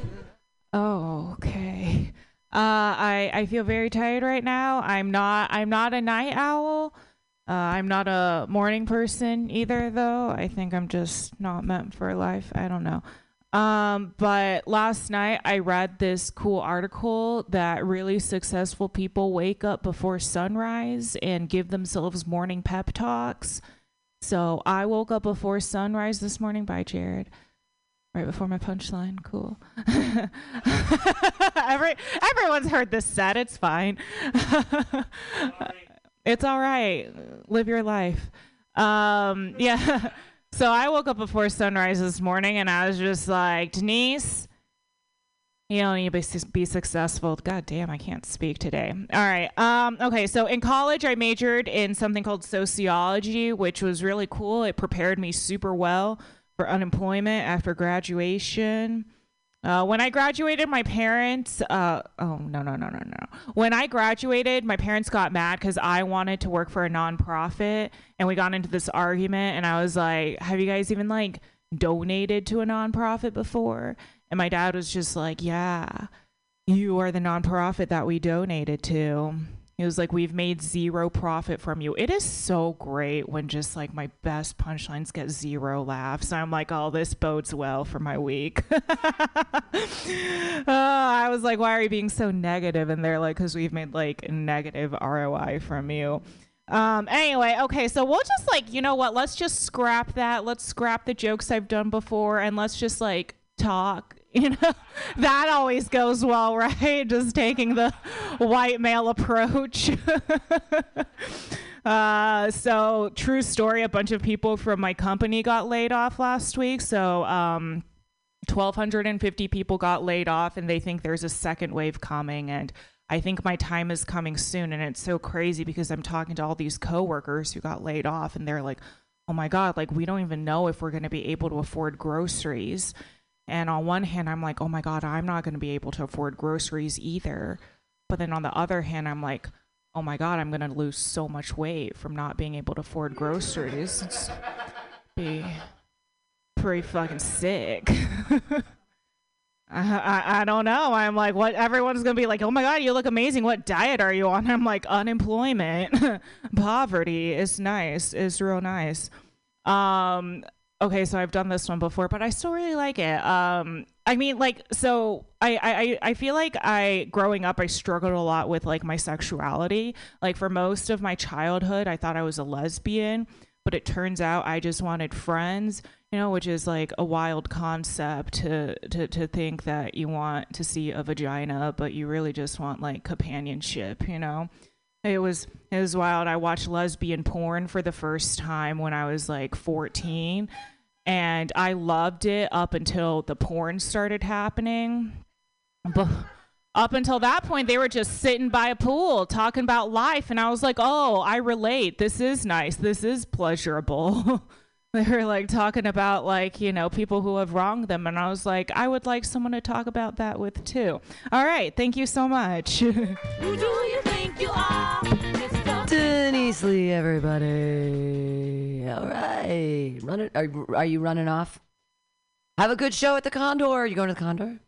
[SPEAKER 20] Oh, okay. Uh, I I feel very tired right now. I'm not I'm not a night owl. Uh, I'm not a morning person either, though. I think I'm just not meant for life. I don't know. Um, but last night I read this cool article that really successful people wake up before sunrise and give themselves morning pep talks. So I woke up before sunrise this morning. Bye, Jared. Right before my punchline. Cool. Every everyone's heard this set. It's fine. it's all right. Live your life. Um, yeah. So I woke up before sunrise this morning, and I was just like, Denise, you don't need to be, successful. God damn, I can't speak today. All right. Um, okay. So in college, I majored in something called sociology, which was really cool. It prepared me super well for unemployment after graduation. Uh, when I graduated, my parents, uh, oh, no, no, no, no, no. When I graduated, my parents got mad because I wanted to work for a nonprofit. And we got into this argument. And I was like, have you guys even like donated to a nonprofit before? And my dad was just like, yeah, you are the nonprofit that we donated to. He was like, we've made zero profit from you. It is so great when just like my best punchlines get zero laughs. I'm like, oh, this bodes well for my week. Uh, I was like, why are you being so negative? And they're like, because we've made like negative ROI from you. Um, anyway, okay, so we'll just like, you know what? Let's just scrap that. Let's scrap the jokes I've done before and let's just like talk. You know, that always goes well, right? Just taking the white male approach. uh, so true story. A bunch of people from my company got laid off last week. So um, 1,250 people got laid off, and they think there's a second wave coming. And I think my time is coming soon. And it's so crazy because I'm talking to all these coworkers who got laid off, and they're like, "Oh my god, like we don't even know if we're going to be able to afford groceries." And on one hand, I'm like, "Oh my god, I'm not going to be able to afford groceries either." But then on the other hand, I'm like, "Oh my god, I'm going to lose so much weight from not being able to afford groceries." It's be pretty fucking sick. I, I, I don't know. I'm like, what? Everyone's gonna be like, oh my god, you look amazing. What diet are you on? I'm like, unemployment, poverty is nice. Is real nice. Um. Okay, so I've done this one before, but I still really like it. Um. I mean, like, so I, I, I feel like I, growing up, I struggled a lot with like my sexuality. Like for most of my childhood, I thought I was a lesbian, but it turns out I just wanted friends, you know, which is like a wild concept to, to, to think that you want to see a vagina, but you really just want like companionship, you know? It was it was wild. I watched lesbian porn for the first time when I was like 14 and I loved it up until the porn started happening. But up until that point, they were just sitting by a pool talking about life, and I was like, "Oh, I relate. This is nice. This is pleasurable." they were like talking about like you know people who have wronged them, and I was like, "I would like someone to talk about that with too." All right, thank you so much.
[SPEAKER 2] Denise Lee, everybody. All right. Running, are, are you running off? Have a good show at the Condor. Are you going to the Condor?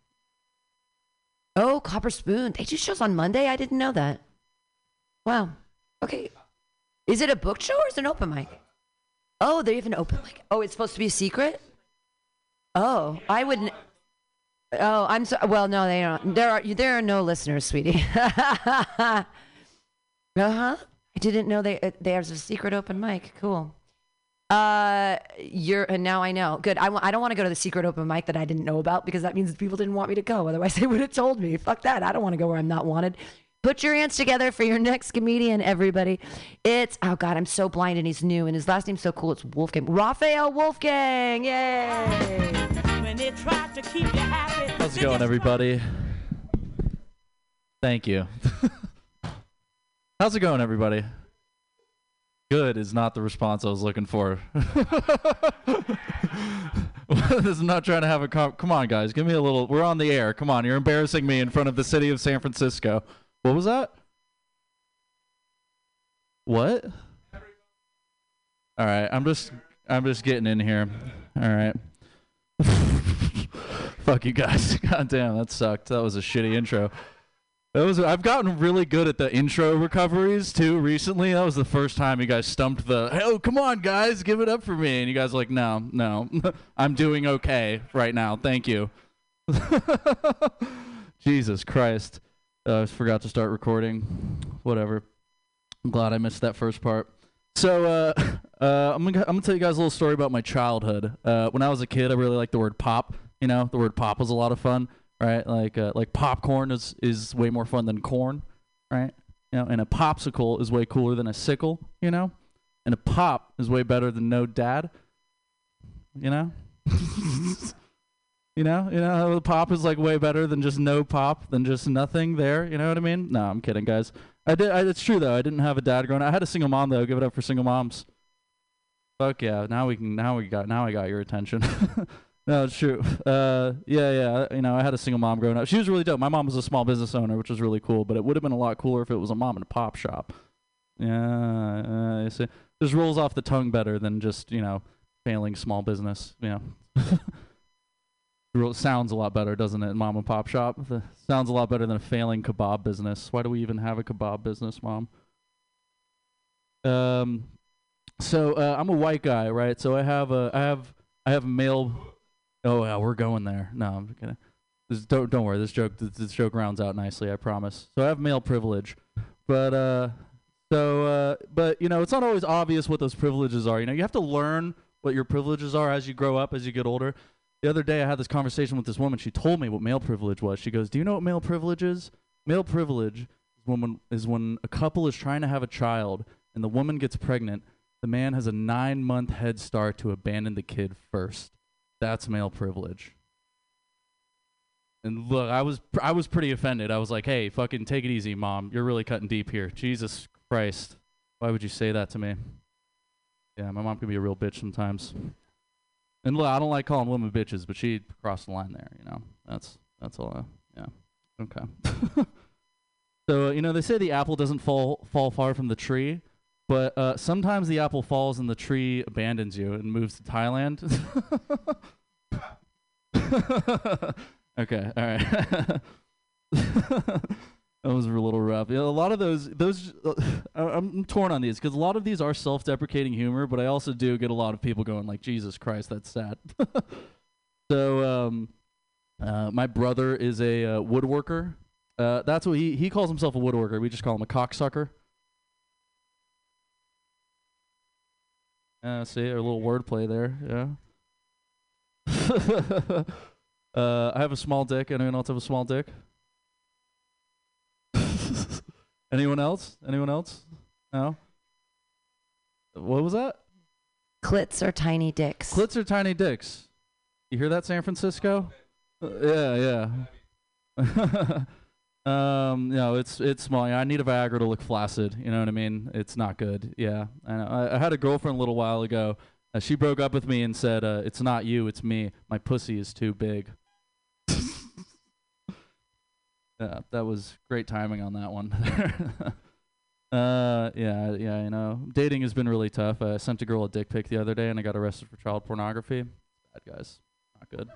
[SPEAKER 2] Oh, Copper Spoon. They do shows on Monday? I didn't know that. Wow. Okay. Is it a book show or is it an open mic? Oh, they have an open mic. Oh, it's supposed to be a secret? Oh, I wouldn't. Oh, I'm so. Well, no, they don't. There are there are no listeners, sweetie. uh huh. I didn't know they uh, there's a secret open mic. Cool. Uh, you're and now I know. Good. I w- I don't want to go to the secret open mic that I didn't know about because that means people didn't want me to go. Otherwise, they would have told me. Fuck that. I don't want to go where I'm not wanted. Put your hands together for your next comedian, everybody. It's oh god, I'm so blind and he's new and his last name's so cool. It's Wolfgang. Raphael Wolfgang. Yay!
[SPEAKER 19] When they try to keep you happy.
[SPEAKER 14] How's it going, everybody? Thank you. How's it going, everybody? Good is not the response I was looking for. this is not trying to have a com- come on, guys. Give me a little. We're on the air. Come on, you're embarrassing me in front of the city of San Francisco. What was that? What? All right, I'm just I'm just getting in here. All right. Fuck you guys. God damn, that sucked. That was a shitty intro. That was I've gotten really good at the intro recoveries too recently. That was the first time you guys stumped the oh come on guys, give it up for me. And you guys like, no, no. I'm doing okay right now. Thank you. Jesus Christ. Uh, I forgot to start recording. Whatever. I'm glad I missed that first part. So uh, uh, I'm gonna I'm gonna tell you guys a little story about my childhood. Uh, when I was a kid, I really liked the word pop. You know, the word pop was a lot of fun, right? Like uh, like popcorn is is way more fun than corn, right? You know, and a popsicle is way cooler than a sickle. You know, and a pop is way better than no dad. You know. You know, you know, the pop is like way better than just no pop, than just nothing there. You know what I mean? No, I'm kidding, guys. I did. I, it's true though. I didn't have a dad growing up. I had a single mom though. Give it up for single moms. Fuck yeah! Now we can. Now we got. Now I got your attention. no, it's true. Uh, yeah, yeah. You know, I had a single mom growing up. She was really dope. My mom was a small business owner, which was really cool. But it would have been a lot cooler if it was a mom and a pop shop. Yeah, uh, see, just rolls off the tongue better than just you know failing small business. You know. Sounds a lot better, doesn't it? Mom and pop shop. The, sounds a lot better than a failing kebab business. Why do we even have a kebab business, mom? Um, so uh, I'm a white guy, right? So I have a, I have, I have a male. Oh yeah, we're going there. No, I'm kidding. This, don't don't worry. This joke, this, this joke rounds out nicely. I promise. So I have male privilege, but uh, so uh, but you know, it's not always obvious what those privileges are. You know, you have to learn what your privileges are as you grow up, as you get older. The other day, I had this conversation with this woman. She told me what male privilege was. She goes, "Do you know what male privilege is? Male privilege is when is when a couple is trying to have a child and the woman gets pregnant, the man has a nine month head start to abandon the kid first. That's male privilege. And look, I was I was pretty offended. I was like, "Hey, fucking take it easy, mom. You're really cutting deep here. Jesus Christ, why would you say that to me?" Yeah, my mom can be a real bitch sometimes. And look, I don't like calling women bitches, but she crossed the line there. You know, that's that's all. I, yeah, okay. so you know, they say the apple doesn't fall fall far from the tree, but uh, sometimes the apple falls and the tree abandons you and moves to Thailand. okay, all right. That was a little rough. A lot of those, those, uh, I'm torn on these because a lot of these are self-deprecating humor, but I also do get a lot of people going like, "Jesus Christ, that's sad." so, um, uh, my brother is a uh, woodworker. Uh, that's what he he calls himself a woodworker. We just call him a cocksucker. Uh, see, a little wordplay there. Yeah. uh, I have a small dick. Anyone else have a small dick? Anyone else? Anyone else? No. What was that?
[SPEAKER 2] Clits are tiny dicks.
[SPEAKER 14] Clits are tiny dicks. You hear that, San Francisco? Uh, yeah, yeah. um, no, it's it's small. I need a Viagra to look flaccid. You know what I mean? It's not good. Yeah, I. I, had a girlfriend a little while ago. Uh, she broke up with me and said, uh, "It's not you, it's me. My pussy is too big." yeah, that was great timing on that one. uh, yeah, yeah, you know, dating has been really tough. I sent a girl a dick pic the other day, and I got arrested for child pornography. Bad guys, not good,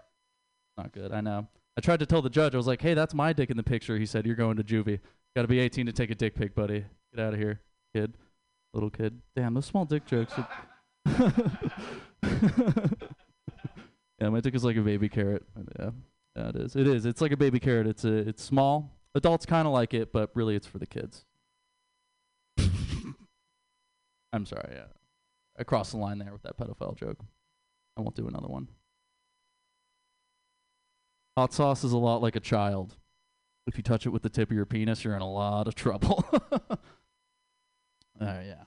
[SPEAKER 14] not good. I know. I tried to tell the judge, I was like, "Hey, that's my dick in the picture." He said, "You're going to juvie. Got to be 18 to take a dick pic, buddy. Get out of here, kid, little kid." Damn, those small dick jokes. are- yeah, my dick is like a baby carrot. Yeah, yeah, it is. It is. It's like a baby carrot. It's a. It's small. Adults kind of like it, but really, it's for the kids. I'm sorry. Yeah, I crossed the line there with that pedophile joke. I won't do another one. Hot sauce is a lot like a child. If you touch it with the tip of your penis, you're in a lot of trouble. uh, yeah.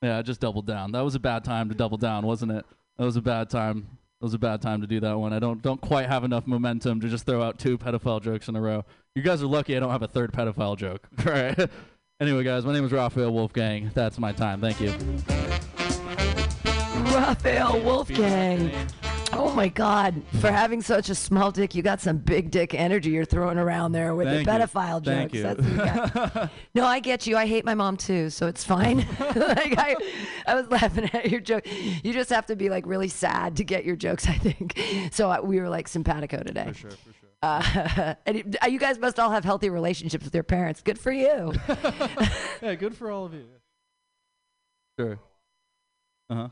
[SPEAKER 14] Yeah, I just doubled down. That was a bad time to double down, wasn't it? That was a bad time. That was a bad time to do that one. I don't don't quite have enough momentum to just throw out two pedophile jokes in a row. You guys are lucky I don't have a third pedophile joke. All right. anyway, guys, my name is Raphael Wolfgang. That's my time. Thank you.
[SPEAKER 2] Raphael Wolfgang. Oh my God! For having such a small dick, you got some big dick energy you're throwing around there with
[SPEAKER 14] Thank
[SPEAKER 2] the
[SPEAKER 14] you.
[SPEAKER 2] pedophile
[SPEAKER 14] Thank
[SPEAKER 2] jokes.
[SPEAKER 14] you.
[SPEAKER 2] You no, I get you. I hate my mom too, so it's fine. like I, I was laughing at your joke. You just have to be like really sad to get your jokes. I think. So uh, we were like simpatico today. For
[SPEAKER 14] sure. For sure.
[SPEAKER 2] Uh, and uh, you guys must all have healthy relationships with your parents. Good for you.
[SPEAKER 14] yeah, good for all of you. Sure. Uh huh.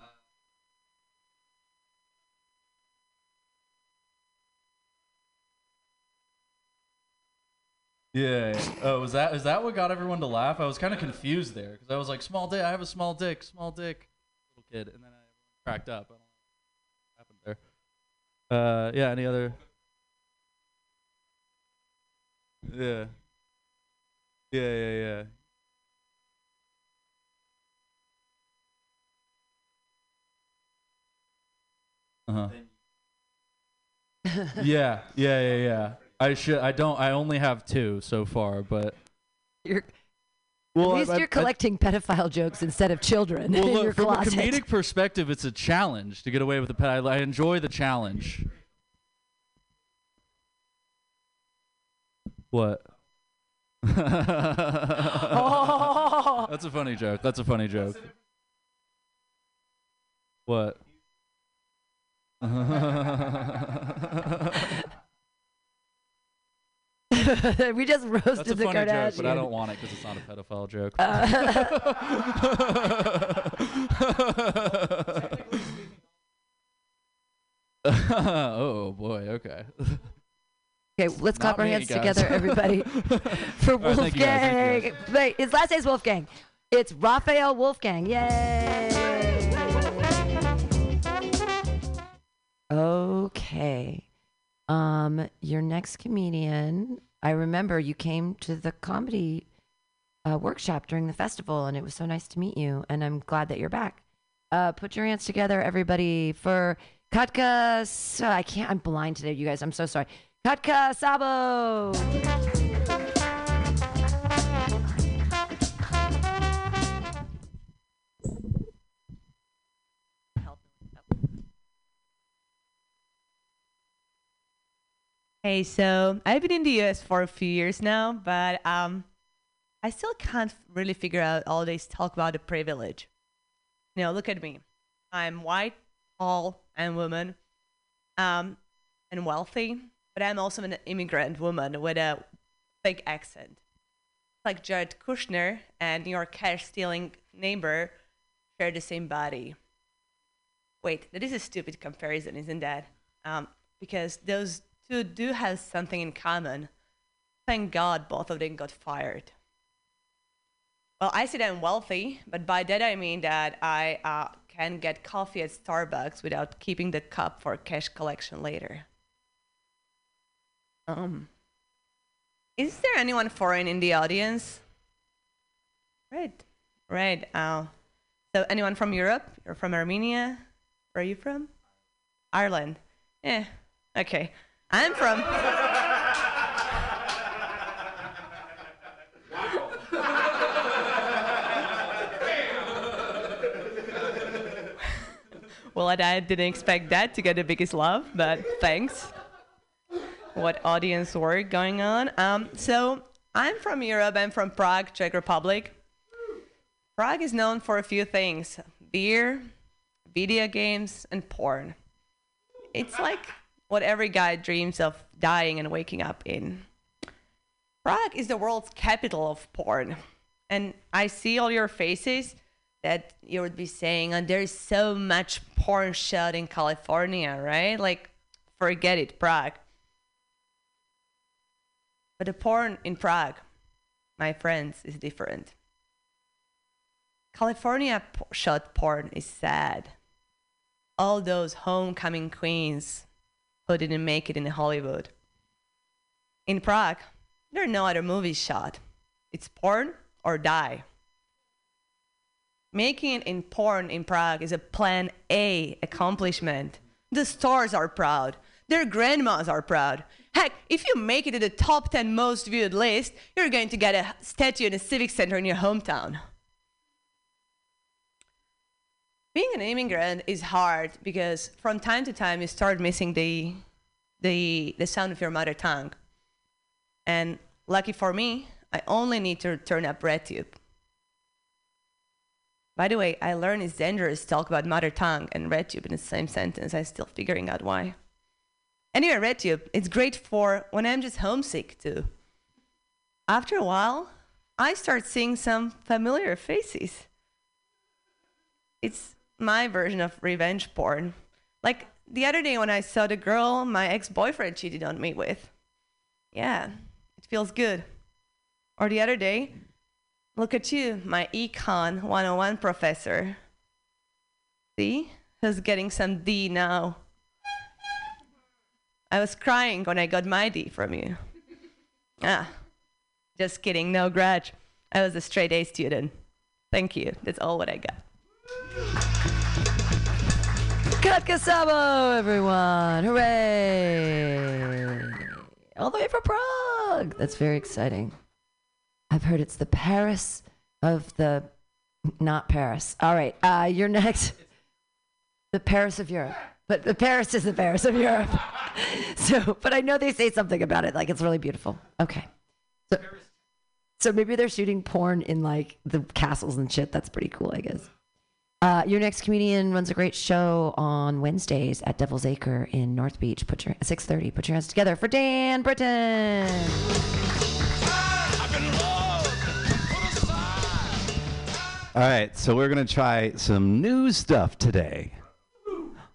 [SPEAKER 14] Yeah. Oh, was that is that what got everyone to laugh? I was kind of confused there because I was like, "Small dick. I have a small dick. Small dick." Little kid, and then I cracked up. I don't know what happened there. Uh, yeah. Any other? Yeah. Yeah, yeah, yeah. Uh huh. yeah, yeah, yeah, yeah. I should. I don't. I only have two so far, but
[SPEAKER 2] You're,
[SPEAKER 14] Well,
[SPEAKER 2] at least
[SPEAKER 14] I- I-
[SPEAKER 2] you're collecting pedophile jokes instead of children
[SPEAKER 14] well,
[SPEAKER 2] in
[SPEAKER 14] look,
[SPEAKER 2] your
[SPEAKER 14] from
[SPEAKER 2] closet.
[SPEAKER 14] a comedic perspective, it's a challenge to get away with the pet. I, I enjoy the challenge. What? That's a funny joke. That's a funny joke. What?
[SPEAKER 2] we just roasted
[SPEAKER 14] That's a
[SPEAKER 2] the
[SPEAKER 14] funny
[SPEAKER 2] Kardashians.
[SPEAKER 14] joke, but I don't want it because it's not a pedophile joke. oh boy. Okay.
[SPEAKER 2] Okay, let's clap
[SPEAKER 14] Not
[SPEAKER 2] our
[SPEAKER 14] me,
[SPEAKER 2] hands
[SPEAKER 14] guys.
[SPEAKER 2] together, everybody, for
[SPEAKER 14] All right, thank you guys, thank you
[SPEAKER 2] Wolfgang. Wait, his last name's Wolfgang. It's Raphael Wolfgang. Yay! Okay. Um, your next comedian. I remember you came to the comedy uh, workshop during the festival, and it was so nice to meet you. And I'm glad that you're back. Uh, put your hands together, everybody, for Katka. I can't. I'm blind today, you guys. I'm so sorry. Katka Sabo.
[SPEAKER 21] Hey, so I've been in the US for a few years now, but um, I still can't really figure out all this talk about the privilege. You know, look at me. I'm white, tall, and woman, um, and wealthy, but I'm also an immigrant woman with a fake accent. Like Jared Kushner and your cash stealing neighbor share the same body. Wait, that is a stupid comparison, isn't that? Um, because those two do have something in common. Thank God both of them got fired. Well, I said I'm wealthy, but by that I mean that I uh, can get coffee at Starbucks without keeping the cup for cash collection later. Um, is there anyone foreign in the audience? Right, right. Uh, so anyone from Europe? You're from Armenia? Where are you from? Ireland. Eh, okay. I'm from. well, I didn't expect that to get the biggest love, but thanks. What audience work going on? Um, so I'm from Europe. I'm from Prague, Czech Republic. Prague is known for a few things: beer, video games, and porn. It's like what every guy dreams of dying and waking up in. Prague is the world's capital of porn. And I see all your faces that you would be saying, and there's so much porn shot in California, right? Like, forget it, Prague. But the porn in Prague, my friends, is different. California shot porn is sad. All those homecoming queens who didn't make it in Hollywood. In Prague, there are no other movies shot. It's porn or die. Making it in porn in Prague is a plan A accomplishment. The stars are proud. Their grandmas are proud. Heck, if you make it to the top 10 most viewed list, you're going to get a statue in a civic center in your hometown. Being an immigrant is hard because from time to time you start missing the the the sound of your mother tongue. And lucky for me, I only need to turn up RedTube. By the way, I learned it's dangerous to talk about mother tongue and RedTube in the same sentence. I'm still figuring out why. Anyway, RedTube, it's great for when I'm just homesick too. After a while, I start seeing some familiar faces. It's my version of revenge porn. Like the other day when I saw the girl my ex boyfriend cheated on me with. Yeah, it feels good. Or the other day, look at you, my Econ 101 professor. See? Who's getting some D now? I was crying when I got my D from you. Ah, just kidding, no grudge. I was a straight A student. Thank you. That's all what I got.
[SPEAKER 2] Katka Sabo, everyone. Hooray. All the way from Prague. That's very exciting. I've heard it's the Paris of the. Not Paris. All right. Uh, you're next. The Paris of Europe. But the Paris is the Paris of Europe. so, but I know they say something about it. Like it's really beautiful. Okay. So, so maybe they're shooting porn in like the castles and shit. That's pretty cool, I guess. Uh, your next comedian runs a great show on Wednesdays at Devil's Acre in North Beach. Put your six thirty. Put your hands together for Dan Britton.
[SPEAKER 15] All right, so we're to try some new stuff today.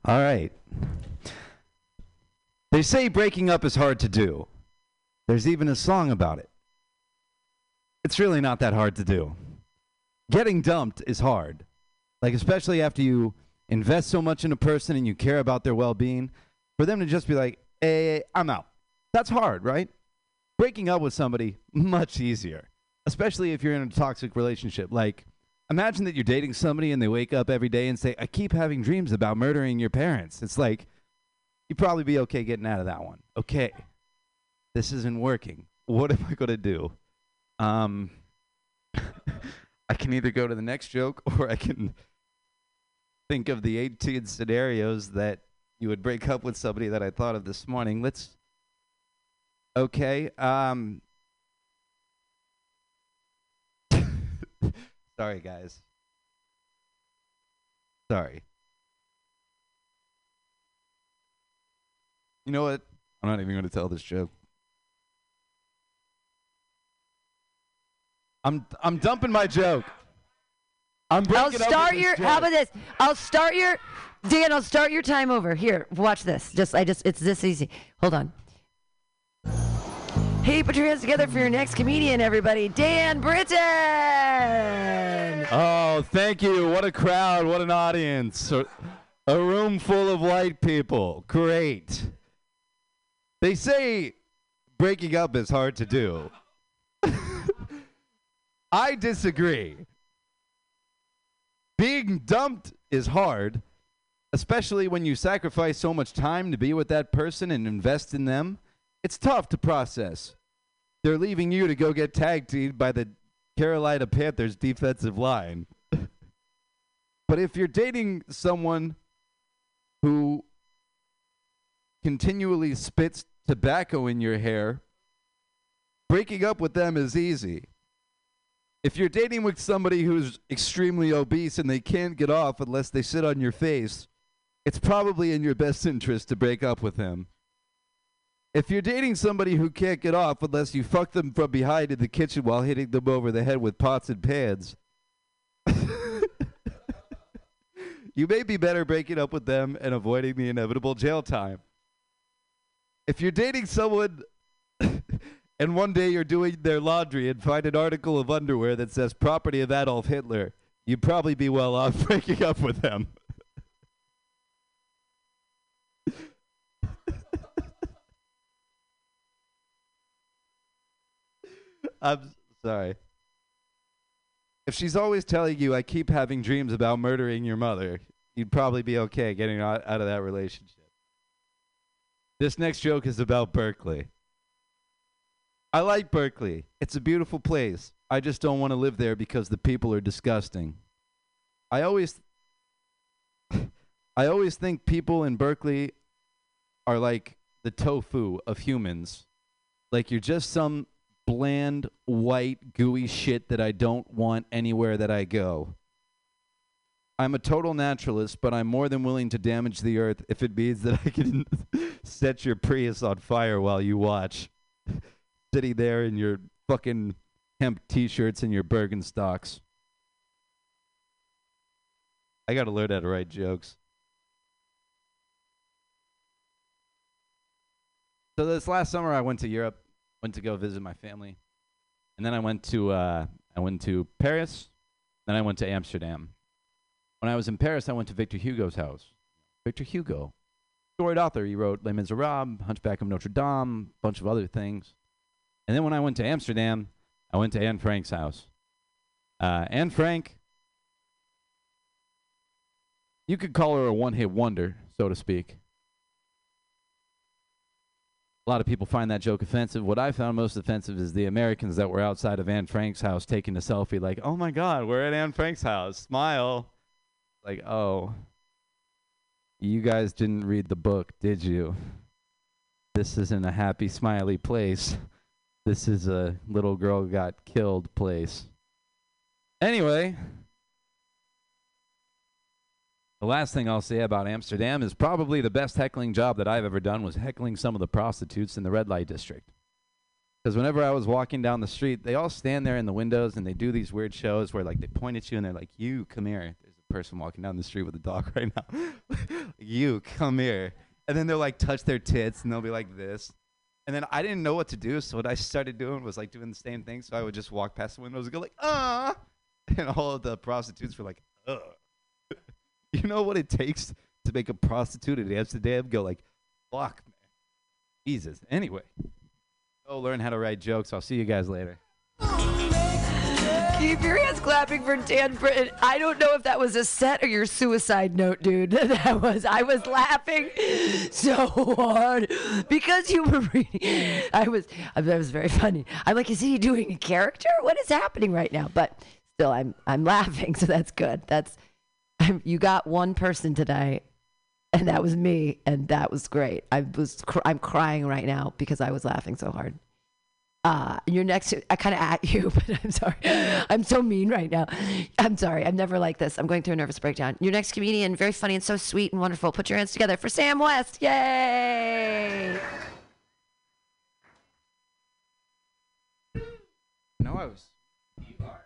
[SPEAKER 15] All right. They say breaking up is hard to do. There's even a song about it. It's really not that hard to do. Getting dumped is hard. Like, especially after you invest so much in a person and you care about their well being, for them to just be like, hey, I'm out. That's hard, right? Breaking up with somebody, much easier. especially if you're in a toxic relationship. Like, imagine that you're dating somebody and they wake up every day and say, I keep having dreams about murdering your parents. It's like, you'd probably be okay getting out of that one. Okay, this isn't working. What am I going to do? Um, I can either go to the next joke or I can think of the 18 scenarios that you would break up with somebody that I thought of this morning. Let's. Okay. Um. Sorry, guys. Sorry. You know what? I'm not even going to tell this joke. I'm I'm dumping my joke. I'm
[SPEAKER 2] I'll
[SPEAKER 15] breaking up with
[SPEAKER 2] start your. How about this? I'll start your. Dan, I'll start your time over. Here, watch this. Just, I just, it's this easy. Hold on. Hey, put your hands together for your next comedian, everybody. Dan Britton.
[SPEAKER 15] Oh, thank you. What a crowd. What an audience. A, a room full of white people. Great. They say breaking up is hard to do. I disagree. Being dumped is hard, especially when you sacrifice so much time to be with that person and invest in them. It's tough to process. They're leaving you to go get tag teamed by the Carolina Panthers defensive line. but if you're dating someone who continually spits tobacco in your hair, breaking up with them is easy. If you're dating with somebody who's extremely obese and they can't get off unless they sit on your face, it's probably in your best interest to break up with them. If you're dating somebody who can't get off unless you fuck them from behind in the kitchen while hitting them over the head with pots and pans, you may be better breaking up with them and avoiding the inevitable jail time. If you're dating someone and one day you're doing their laundry and find an article of underwear that says property of Adolf Hitler, you'd probably be well off breaking up with them. I'm sorry. If she's always telling you, I keep having dreams about murdering your mother, you'd probably be okay getting out, out of that relationship. This next joke is about Berkeley. I like Berkeley. It's a beautiful place. I just don't want to live there because the people are disgusting. I always I always think people in Berkeley are like the tofu of humans. Like you're just some bland, white, gooey shit that I don't want anywhere that I go. I'm a total naturalist, but I'm more than willing to damage the earth if it means that I can set your Prius on fire while you watch. Sitting there in your fucking hemp t shirts and your Birkenstocks. I gotta learn how to write jokes. So this last summer I went to Europe, went to go visit my family. And then I went to uh, I went to Paris, then I went to Amsterdam. When I was in Paris, I went to Victor Hugo's house. Victor Hugo, storied author. He wrote Les Miserables, Hunchback of Notre Dame, a bunch of other things. And then when I went to Amsterdam, I went to Anne Frank's house. Uh, Anne Frank, you could call her a one-hit wonder, so to speak. A lot of people find that joke offensive. What I found most offensive is the Americans that were outside of Anne Frank's house taking a selfie, like, "Oh my God, we're at Anne Frank's house. Smile." Like, oh, you guys didn't read the book, did you? This isn't a happy, smiley place. This is a little girl got killed place. Anyway, the last thing I'll say about Amsterdam is probably the best heckling job that I've ever done was heckling some of the prostitutes in the red light district. Because whenever I was walking down the street, they all stand there in the windows and they do these weird shows where like they point at you and they're like, "You come here." There's a person walking down the street with a dog right now. you come here, and then they'll like touch their tits and they'll be like this. And then I didn't know what to do, so what I started doing was like doing the same thing. So I would just walk past the windows and go like, "Ah," and all of the prostitutes were like, "Ugh." you know what it takes to make a prostitute in Amsterdam go like, "Fuck, man, Jesus." Anyway, go learn how to write jokes. I'll see you guys later.
[SPEAKER 2] Keep your hands clapping for Dan Britton. I don't know if that was a set or your suicide note, dude. That was. I was laughing so hard because you were reading. I was. I, That was very funny. I'm like, is he doing a character? What is happening right now? But still, I'm. I'm laughing, so that's good. That's. you got one person today, and that was me, and that was great. I was. I'm crying right now because I was laughing so hard. Uh, you're next. I kind of at you, but I'm sorry. I'm so mean right now. I'm sorry. I'm never like this. I'm going through a nervous breakdown. Your next comedian, very funny and so sweet and wonderful. Put your hands together for Sam West. Yay!
[SPEAKER 22] No, I was. You are.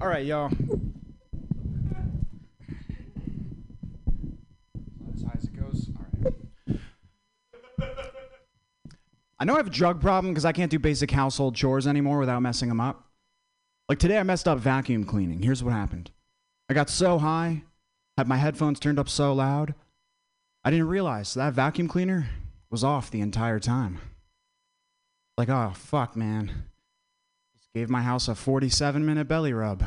[SPEAKER 22] All right, y'all. As high as it goes. All right. I know I have a drug problem because I can't do basic household chores anymore without messing them up. Like today, I messed up vacuum cleaning. Here's what happened I got so high, had my headphones turned up so loud, I didn't realize that vacuum cleaner was off the entire time. Like, oh, fuck, man. Just gave my house a 47 minute belly rub.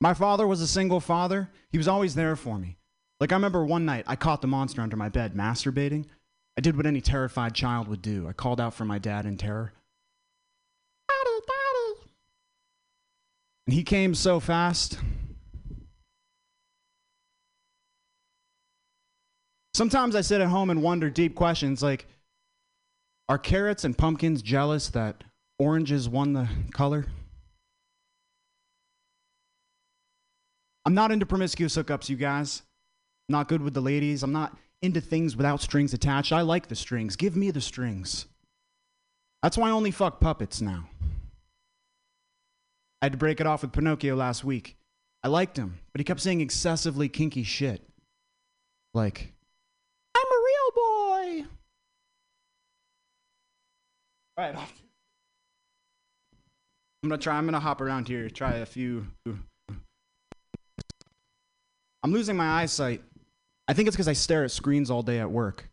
[SPEAKER 22] My father was a single father. He was always there for me. Like, I remember one night I caught the monster under my bed masturbating. I did what any terrified child would do. I called out for my dad in terror. Daddy, daddy. And he came so fast. Sometimes I sit at home and wonder deep questions like Are carrots and pumpkins jealous that oranges won the color? I'm not into promiscuous hookups, you guys. Not good with the ladies. I'm not into things without strings attached. I like the strings. Give me the strings. That's why I only fuck puppets now. I had to break it off with Pinocchio last week. I liked him, but he kept saying excessively kinky shit. Like, I'm a real boy. All right, off. I'm gonna try. I'm gonna hop around here. Try a few. I'm losing my eyesight. I think it's because I stare at screens all day at work,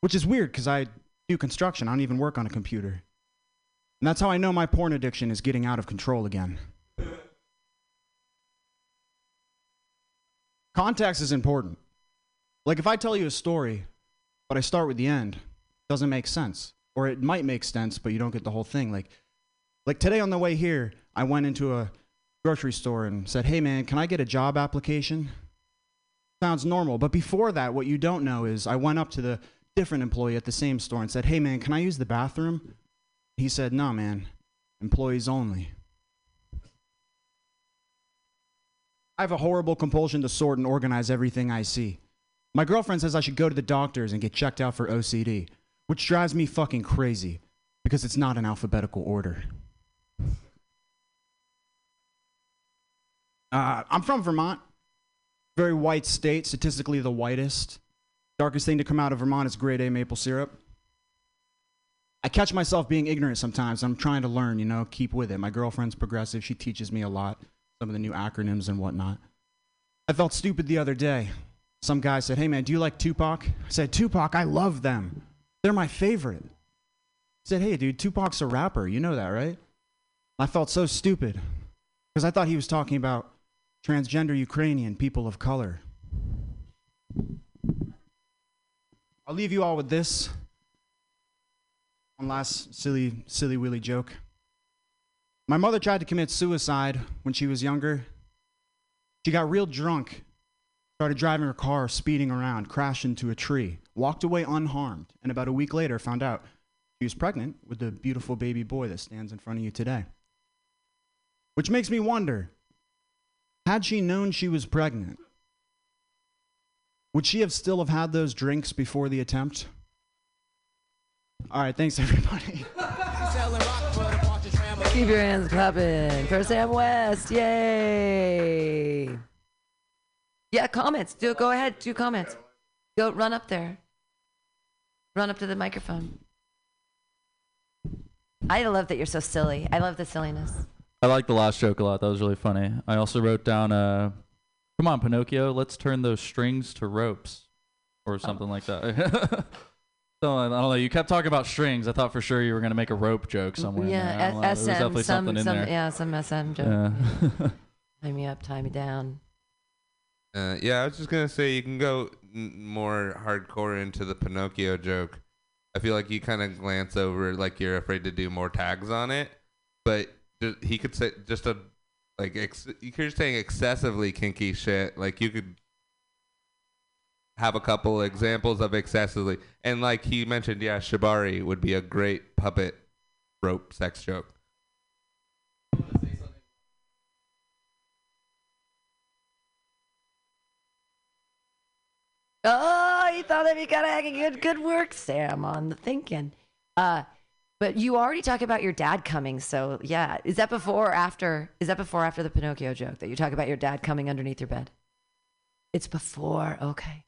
[SPEAKER 22] which is weird because I do construction. I don't even work on a computer. And that's how I know my porn addiction is getting out of control again. Context is important. Like if I tell you a story, but I start with the end, it doesn't make sense. Or it might make sense, but you don't get the whole thing. Like like today on the way here, I went into a grocery store and said, "Hey man, can I get a job application?" Sounds normal, but before that, what you don't know is I went up to the different employee at the same store and said, "Hey man, can I use the bathroom?" He said, "No, man. Employees only." I have a horrible compulsion to sort and organize everything I see. My girlfriend says I should go to the doctors and get checked out for OCD, which drives me fucking crazy because it's not in alphabetical order. Uh, I'm from Vermont, very white state, statistically the whitest. Darkest thing to come out of Vermont is grade A maple syrup. I catch myself being ignorant sometimes. I'm trying to learn, you know, keep with it. My girlfriend's progressive. She teaches me a lot, some of the new acronyms and whatnot. I felt stupid the other day. Some guy said, Hey man, do you like Tupac? I said, Tupac, I love them. They're my favorite. He said, Hey dude, Tupac's a rapper. You know that, right? I felt so stupid because I thought he was talking about transgender Ukrainian people of color. I'll leave you all with this. One last silly, silly willy joke. My mother tried to commit suicide when she was younger. She got real drunk, started driving her car, speeding around, crashed into a tree, walked away unharmed, and about a week later found out she was pregnant with the beautiful baby boy that stands in front of you today. Which makes me wonder had she known she was pregnant, would she have still have had those drinks before the attempt? All right, thanks everybody.
[SPEAKER 2] Keep your hands clapping for Sam West. Yay. Yeah, comments. Do go ahead. Do comments. Go run up there. Run up to the microphone. I love that you're so silly. I love the silliness.
[SPEAKER 14] I like the last joke a lot. That was really funny. I also wrote down, uh, "Come on, Pinocchio, let's turn those strings to ropes," or something like that. So I don't know. You kept talking about strings. I thought for sure you were gonna make a rope joke somewhere. in there. I
[SPEAKER 2] Yeah,
[SPEAKER 14] don't. There was
[SPEAKER 2] SM,
[SPEAKER 14] definitely
[SPEAKER 2] some,
[SPEAKER 14] something in
[SPEAKER 2] some,
[SPEAKER 14] there.
[SPEAKER 2] yeah, some SM joke.
[SPEAKER 14] Yeah.
[SPEAKER 2] tie me up, tie me down.
[SPEAKER 16] Uh, yeah, I was just gonna say you can go n- more hardcore into the Pinocchio joke. I feel like you kind of glance over, like you're afraid to do more tags on it, but ju- he could say just a like ex- you're saying excessively kinky shit. Like you could have a couple examples of excessively, and like he mentioned, yeah, shibari would be a great puppet rope sex joke.
[SPEAKER 2] Oh, you thought that we got a good good work, Sam, on the thinking. Uh, but you already talk about your dad coming, so yeah. Is that before or after? Is that before or after the Pinocchio joke that you talk about your dad coming underneath your bed? It's before. Okay.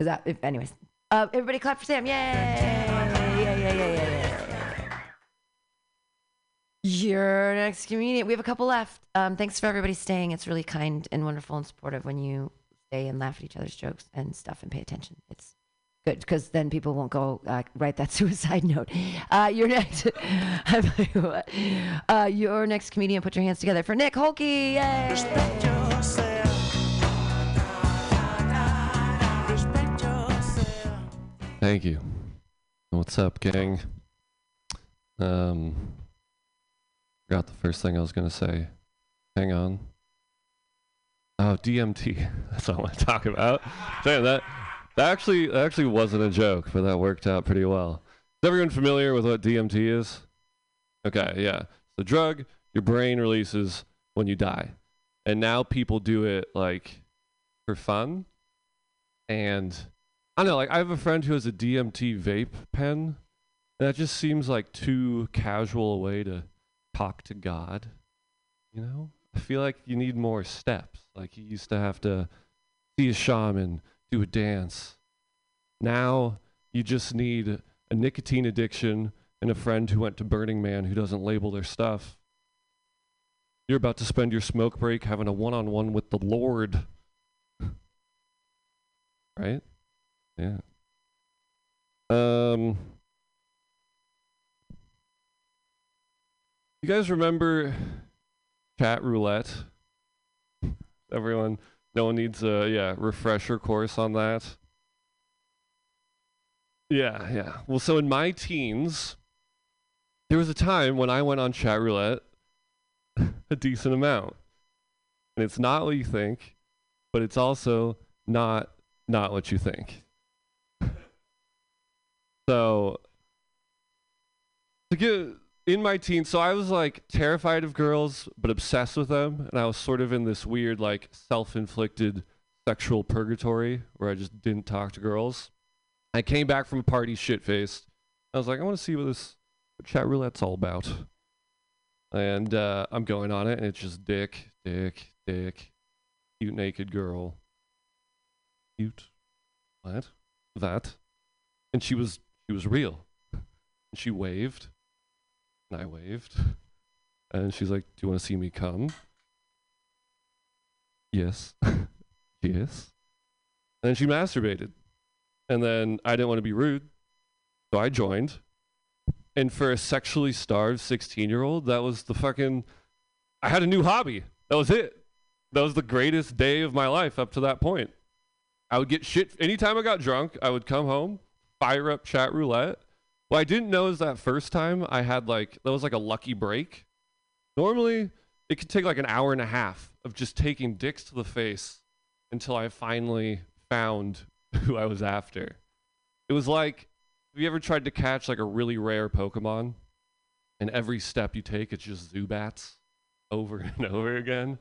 [SPEAKER 2] Is that? If, anyways, uh, everybody clap for Sam! Yay! Yeah, yeah, yeah, yeah, yeah. Your next comedian. We have a couple left. Um, thanks for everybody staying. It's really kind and wonderful and supportive when you stay and laugh at each other's jokes and stuff and pay attention. It's good because then people won't go uh, write that suicide note. Uh, your next, I tell you what, uh, your next comedian. Put your hands together for Nick Holke. Yay!
[SPEAKER 23] Thank you. What's up, gang? Um, forgot the first thing I was gonna say. Hang on. Oh, DMT. That's all I want to talk about. Damn, that that actually that actually wasn't a joke, but that worked out pretty well. Is everyone familiar with what DMT is? Okay, yeah. The drug your brain releases when you die. And now people do it like for fun. And I don't know, like I have a friend who has a DMT vape pen. And that just seems like too casual a way to talk to God. You know? I feel like you need more steps. Like you used to have to see a shaman, do a dance. Now you just need a nicotine addiction and a friend who went to Burning Man who doesn't label their stuff. You're about to spend your smoke break having a one on one with the Lord. right? Yeah. Um You guys remember chat roulette? Everyone no one needs a yeah, refresher course on that. Yeah, yeah. Well, so in my teens, there was a time when I went on chat roulette a decent amount. And it's not what you think, but it's also not not what you think. so to get in my teens, so I was like terrified of girls but obsessed with them, and I was sort of in this weird like self-inflicted sexual purgatory where I just didn't talk to girls. I came back from a party shit faced. I was like, I want to see what this chat roulette's all about. And uh, I'm going on it, and it's just dick, dick, dick, cute naked girl. Cute. What? That. And she was she was real. And she waved. And I waved. And she's like, Do you want to see me come? Yes. yes. And then she masturbated. And then I didn't want to be rude. So I joined. And for a sexually starved 16 year old, that was the fucking. I had a new hobby. That was it. That was the greatest day of my life up to that point. I would get shit. Anytime I got drunk, I would come home, fire up chat roulette. What I didn't know is that first time I had like, that was like a lucky break. Normally, it could take like an hour and a half of just taking dicks to the face until I finally found who I was after. It was like, have you ever tried to catch like a really rare Pokemon? And every step you take, it's just Zubats over and over again?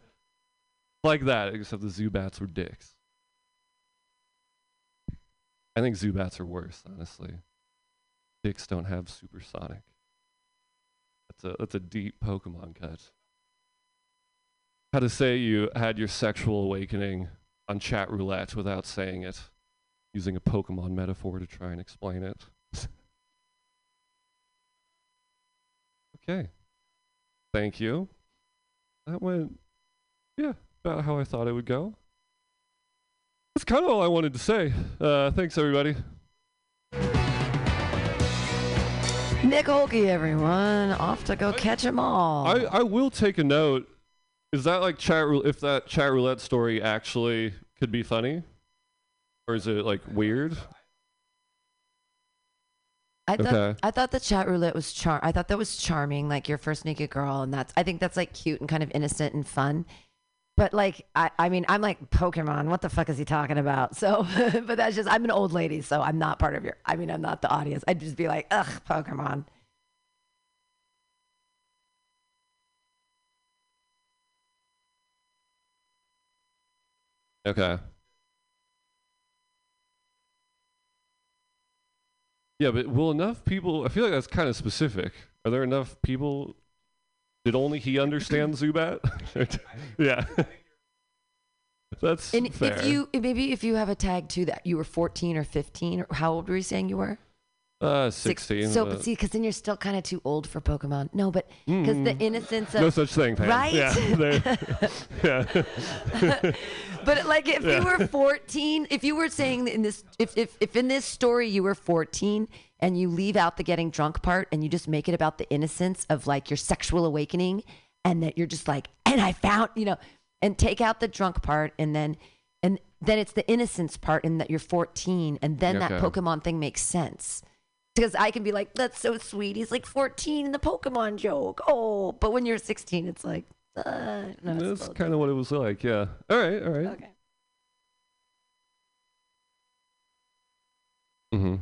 [SPEAKER 23] Like that, except the Zubats were dicks. I think Zubats are worse, honestly. Dicks don't have supersonic. That's a that's a deep Pokemon cut. How to say you had your sexual awakening on chat roulette without saying it, using a Pokemon metaphor to try and explain it. okay. Thank you. That went, yeah, about how I thought it would go. That's kind of all I wanted to say. Uh, thanks, everybody.
[SPEAKER 2] Nick Holke, everyone, off to go catch them all.
[SPEAKER 24] I, I will take a note. Is that like chat? If that chat roulette story actually could be funny, or is it like weird?
[SPEAKER 2] I thought
[SPEAKER 24] Okay.
[SPEAKER 2] I thought the chat roulette was char. I thought that was charming, like your first naked girl, and that's. I think that's like cute and kind of innocent and fun. But like, I, I mean, I'm like Pokemon. What the fuck is he talking about? So, but that's just. I'm an old lady, so I'm not part of your. I mean, I'm not the audience. I'd just be like, ugh, Pokemon.
[SPEAKER 24] Okay. Yeah, but will enough people? I feel like that's kind of specific. Are there enough people? Did only he understand Zubat? yeah. That's
[SPEAKER 2] And
[SPEAKER 24] fair.
[SPEAKER 2] if you maybe if you have a tag too that you were 14 or 15, or how old were you saying you were?
[SPEAKER 24] uh,
[SPEAKER 2] Six-
[SPEAKER 24] 16.
[SPEAKER 2] So,
[SPEAKER 24] but-
[SPEAKER 2] but see, because then you're still kind of too old for Pokemon. No, but because the
[SPEAKER 24] Mm.
[SPEAKER 2] innocence of
[SPEAKER 24] no such thing, Pam.
[SPEAKER 2] right?
[SPEAKER 24] Yeah. yeah.
[SPEAKER 2] But like, if
[SPEAKER 24] Yeah.
[SPEAKER 2] you were 14, if you were saying in this, if, if if in this story you were 14 and you leave out the getting drunk part and you just make it about the innocence of like your sexual awakening, and that you're just like, and I found, you know, and take out the drunk part, and then and then it's the innocence part, and that you're 14, and then that Pokemon thing makes sense. Because I can be like, that's so sweet. He's like 14 in the Pokemon joke. Oh, but when you're 16, it's like, uh, no,
[SPEAKER 24] That's kind of what it was like. Yeah. All right. All right.
[SPEAKER 2] Okay.
[SPEAKER 24] Mm-hmm.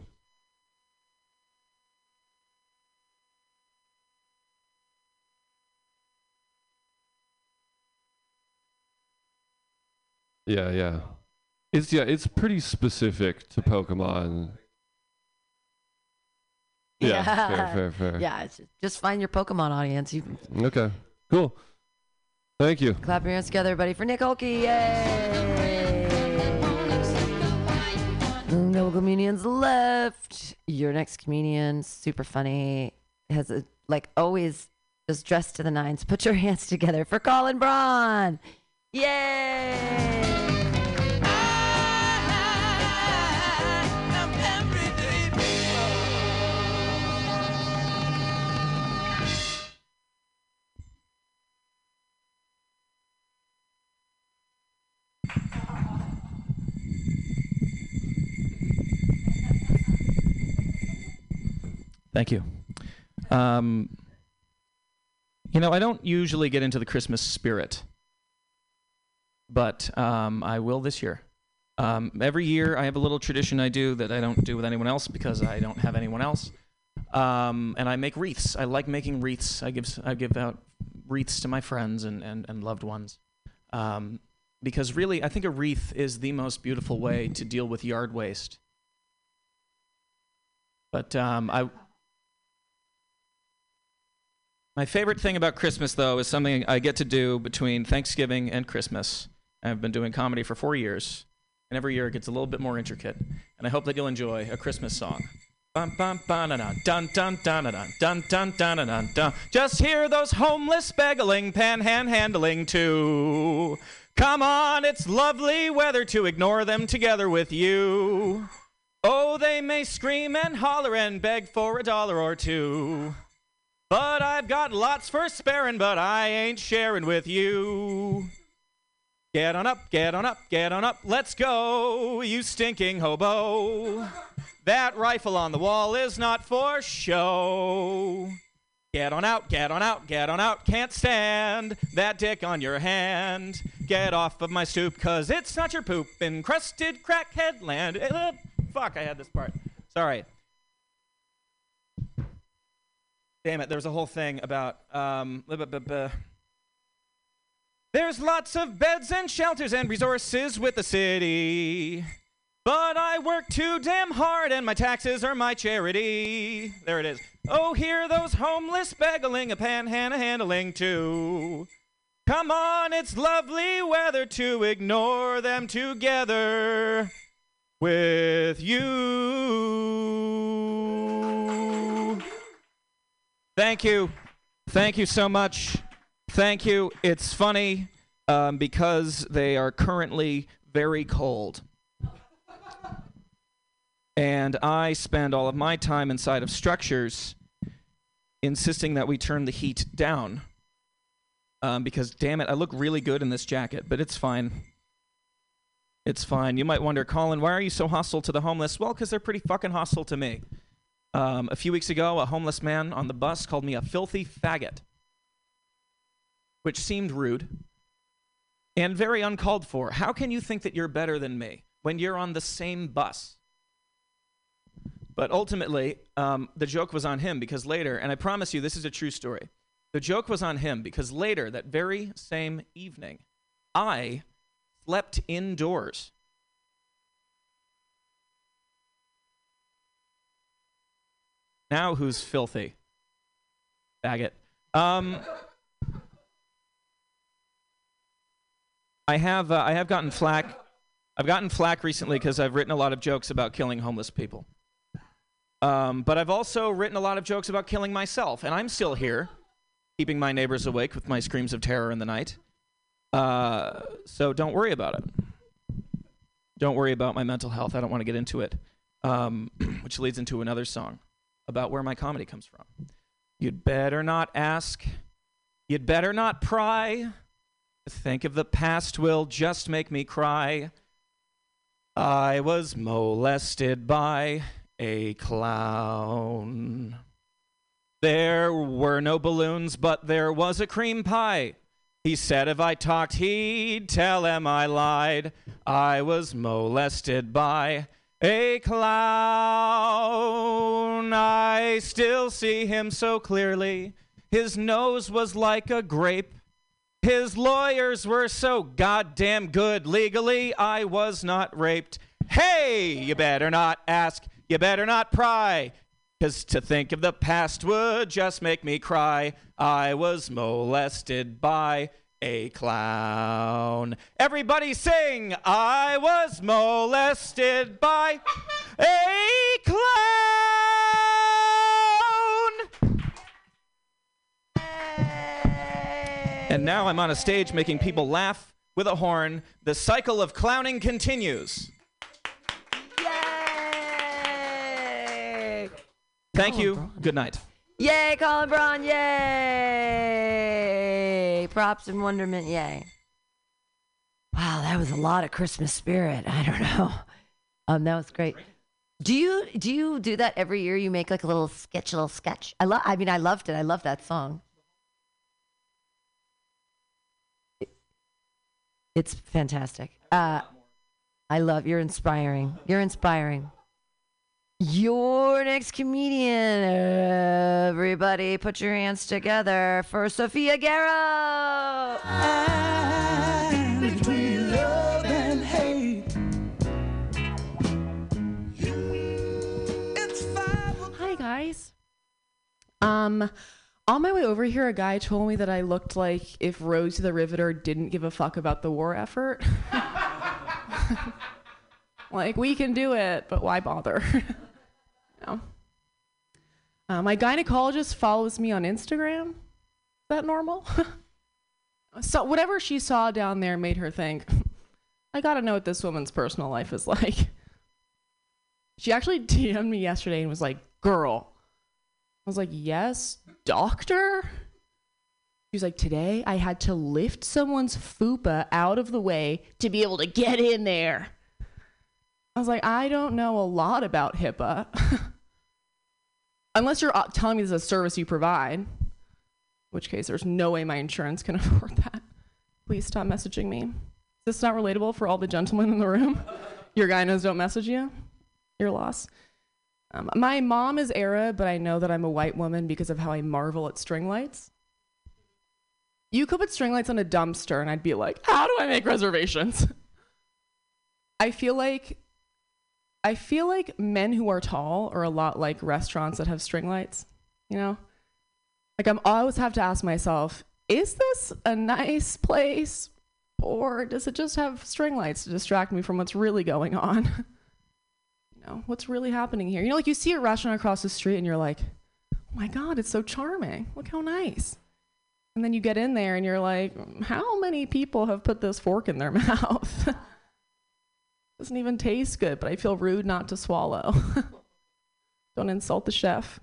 [SPEAKER 24] Yeah, yeah. It's yeah, it's pretty specific to Pokemon. Yeah, fair, fair, fair.
[SPEAKER 2] Yeah, it's just, just find your Pokemon audience. You
[SPEAKER 24] Okay. Cool. Thank you.
[SPEAKER 2] clap your hands together, everybody, for Nick Holke. Yay! No comedians left. Your next comedian, super funny, has a like always just dressed to the nines. Put your hands together for Colin Braun. Yay!
[SPEAKER 18] Thank you. Um, you know, I don't usually get into the Christmas spirit, but um, I will this year. Um, every year, I have a little tradition I do that I don't do with anyone else because I don't have anyone else. Um, and I make wreaths. I like making wreaths. I give I give out wreaths to my friends and, and, and loved ones. Um, because really, I think a wreath is the most beautiful way to deal with yard waste. But um, I, my favorite thing about Christmas, though, is something I get to do between Thanksgiving and Christmas. I've been doing comedy for four years, and every year it gets a little bit more intricate. And I hope that you'll enjoy a Christmas song. Bum, bum, dun, dun, dun, dun, dun, dun, dun, dun, dun, dun. Just hear those homeless begging, panhandling too. Come on, it's lovely weather to ignore them together with you. Oh, they may scream and holler and beg for a dollar or two. But I've got lots for sparing, but I ain't sharing with you. Get on up, get on up, get on up, let's go, you stinking hobo. That rifle on the wall is not for show. Get on out, get on out, get on out, can't stand that dick on your hand. Get off of my stoop, cause it's not your poop, encrusted crackhead land. Uh, fuck, I had this part. Sorry. Damn it, there was a whole thing about. Um, There's lots of beds and shelters and resources with the city. But I work too damn hard and my taxes are my charity. There it is. Oh, hear those homeless begging a panhandling too. Come on, it's lovely weather to ignore them together with you. Thank you. Thank you so much. Thank you. It's funny um, because they are currently very cold. And I spend all of my time inside of structures insisting that we turn the heat down. Um, because damn it, I look really good in this jacket, but it's fine. It's fine. You might wonder, Colin, why are you so hostile to the homeless? Well, because they're pretty fucking hostile to me. Um, a few weeks ago, a homeless man on the bus called me a filthy faggot, which seemed rude and very uncalled for. How can you think that you're better than me when you're on the same bus? But ultimately, um, the joke was on him because later, and I promise you, this is a true story. The joke was on him because later, that very same evening, I slept indoors. Now who's filthy? Faggot. Um, I have uh, I have gotten flack. I've gotten flack recently because I've written a lot of jokes about killing homeless people. Um, but I've also written a lot of jokes about killing myself, and I'm still here, keeping my neighbors awake with my screams of terror in the night. Uh, so don't worry about it. Don't worry about my mental health. I don't want to get into it. Um, which leads into another song about where my comedy comes from. You'd better not ask. You'd better not pry. Think of the past will just make me cry. I was molested by a clown. There were no balloons, but there was a cream pie. He said if I talked, he'd tell him I lied. I was molested by a clown. I still see him so clearly. His nose was like a grape. His lawyers were so goddamn good. Legally, I was not raped. Hey, you better not ask. You better not pry. Because to think of the past would just make me cry. I was molested by a clown. Everybody sing! I was molested by a clown! And now I'm on a stage making people laugh with a horn. The cycle of clowning continues. Yay! Thank you. Good night.
[SPEAKER 2] Yay, Colin Braun, yay! Props and wonderment, yay. Wow, that was a lot of Christmas spirit. I don't know. Um, that was great. Do you do you do that every year? You make like a little sketch, a little sketch. I love. I mean, I loved it. I love that song. It's fantastic. Uh, I love. You're inspiring. You're inspiring. Your next comedian. Everybody, put your hands together for Sophia Garrow.
[SPEAKER 19] between love and hate.
[SPEAKER 25] Hi guys. Um, on my way over here, a guy told me that I looked like if Rose the Riveter didn't give a fuck about the war effort. like we can do it, but why bother? no. Uh, my gynecologist follows me on Instagram. Is that normal? so whatever she saw down there made her think, I gotta know what this woman's personal life is like. She actually DM'd me yesterday and was like, "Girl." Was like, "Yes, doctor." She was like, "Today I had to lift someone's fupa out of the way to be able to get in there." I was like, "I don't know a lot about HIPAA." Unless you're uh, telling me this is a service you provide, in which case there's no way my insurance can afford that. Please stop messaging me. Is this not relatable for all the gentlemen in the room? Your gynos don't message you? Your loss. Um, my mom is Arab, but I know that I'm a white woman because of how I marvel at string lights. You could put string lights on a dumpster, and I'd be like, how do I make reservations? I feel like I feel like men who are tall are a lot like restaurants that have string lights, you know? Like I'm always have to ask myself, is this a nice place or does it just have string lights to distract me from what's really going on? know, what's really happening here? You know, like you see a restaurant across the street and you're like, "Oh my god, it's so charming. Look how nice." And then you get in there and you're like, "How many people have put this fork in their mouth?" Doesn't even taste good, but I feel rude not to swallow. Don't insult the chef.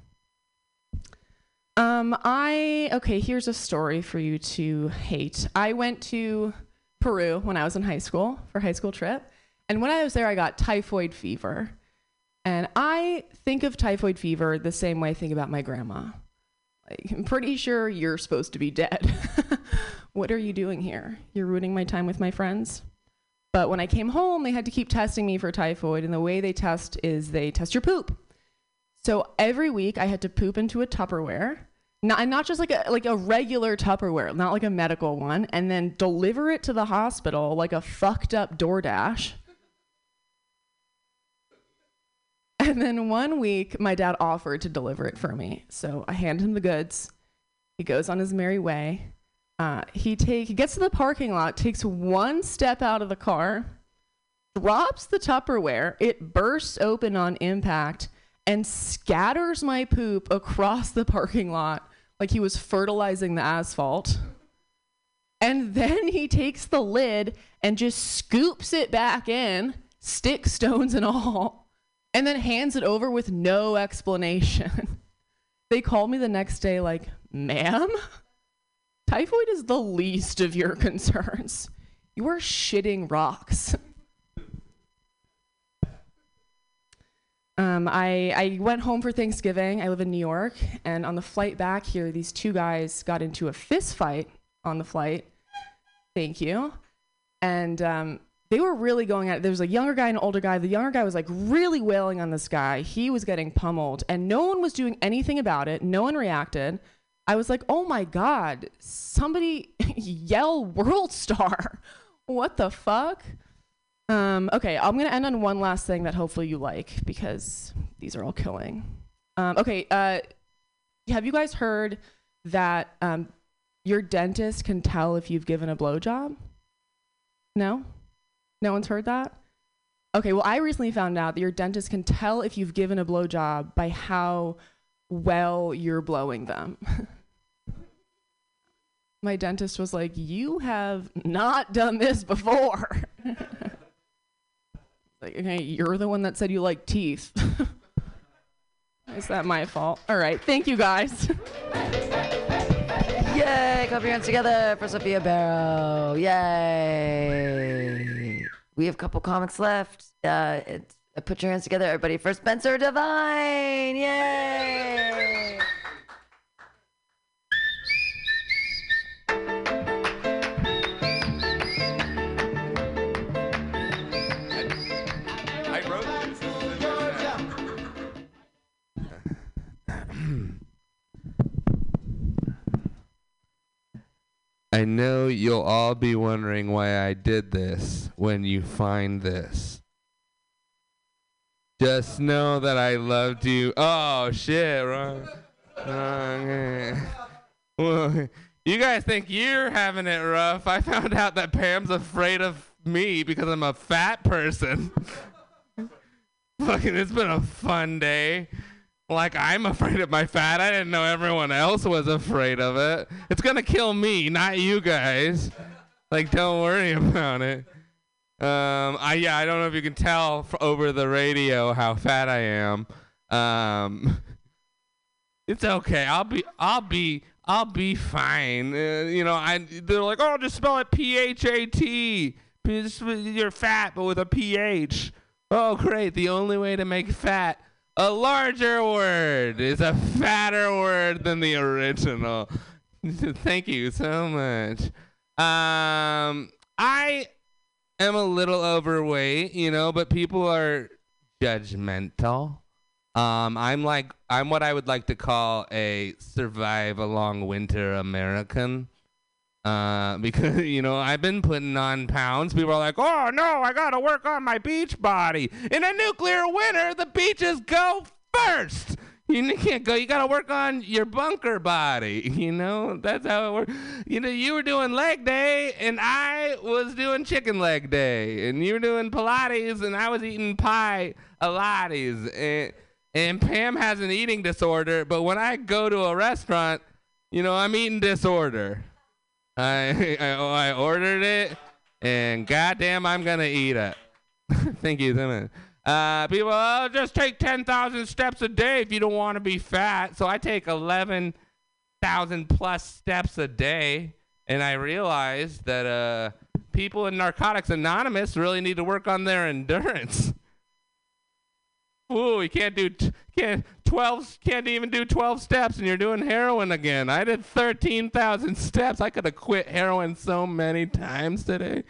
[SPEAKER 25] Um, I okay. Here's a story for you to hate. I went to Peru when I was in high school for high school trip, and when I was there, I got typhoid fever. And I think of typhoid fever the same way I think about my grandma. Like, I'm pretty sure you're supposed to be dead. what are you doing here? You're ruining my time with my friends. But when I came home, they had to keep testing me for typhoid, and the way they test is they test your poop. So every week I had to poop into a Tupperware, not and not just like a like a regular Tupperware, not like a medical one, and then deliver it to the hospital like a fucked up DoorDash. And then one week my dad offered to deliver it for me, so I hand him the goods. He goes on his merry way. Uh, he take he gets to the parking lot, takes one step out of the car, drops the Tupperware. It bursts open on impact and scatters my poop across the parking lot like he was fertilizing the asphalt. And then he takes the lid and just scoops it back in, stick stones and all, and then hands it over with no explanation. they called me the next day, like, ma'am, typhoid is the least of your concerns. You are shitting rocks. Um, I, I went home for Thanksgiving. I live in New York. And on the flight back here, these two guys got into a fist fight on the flight. Thank you. And um, they were really going at it. There was a younger guy and an older guy. The younger guy was like really wailing on this guy. He was getting pummeled, and no one was doing anything about it. No one reacted. I was like, oh my God, somebody yell World Star. What the fuck? Um, okay, I'm gonna end on one last thing that hopefully you like because these are all killing. Um, okay, uh, have you guys heard that um, your dentist can tell if you've given a blowjob? No, no one's heard that. Okay, well, I recently found out that your dentist can tell if you've given a blowjob by how well you're blowing them. My dentist was like, "You have not done this before." Like, okay, you're the one that said you like teeth. Is that my fault? All right, thank you guys.
[SPEAKER 2] Yay! Clap your hands together for Sophia Barrow. Yay! We have a couple comics left. Uh, uh, put your hands together, everybody, for Spencer Divine. Yay!
[SPEAKER 16] I know you'll all be wondering why I did this when you find this. Just know that I loved you. Oh shit, wrong. wrong. eh. Well, you guys think you're having it rough. I found out that Pam's afraid of me because I'm a fat person. Fucking, it's been a fun day. Like I'm afraid of my fat. I didn't know everyone else was afraid of it. It's gonna kill me, not you guys. Like, don't worry about it. Um, I yeah, I don't know if you can tell over the radio how fat I am. Um, it's okay. I'll be, I'll be, I'll be fine. Uh, you know, I they're like, oh, just spell it P H A T. You're fat, but with a P H. Oh, great. The only way to make fat a larger word is a fatter word than the original. Thank you so much. Um, I am a little overweight, you know, but people are judgmental. Um, I'm like I'm what I would like to call a survive a long winter American. Uh, because you know I've been putting on pounds. People are like, "Oh no, I gotta work on my beach body." In a nuclear winter, the beaches go first. You can't go. You gotta work on your bunker body. You know that's how it works. You know you were doing leg day, and I was doing chicken leg day, and you were doing Pilates, and I was eating pie Pilates, and and Pam has an eating disorder. But when I go to a restaurant, you know I'm eating disorder. I, I I ordered it, and goddamn, I'm gonna eat it. Thank you much. Uh, people, oh, just take ten thousand steps a day if you don't want to be fat. So I take eleven thousand plus steps a day, and I realized that uh, people in Narcotics Anonymous really need to work on their endurance. Ooh, you can't do t- can't twelve can't even do twelve steps, and you're doing heroin again. I did thirteen thousand steps. I could have quit heroin so many times today.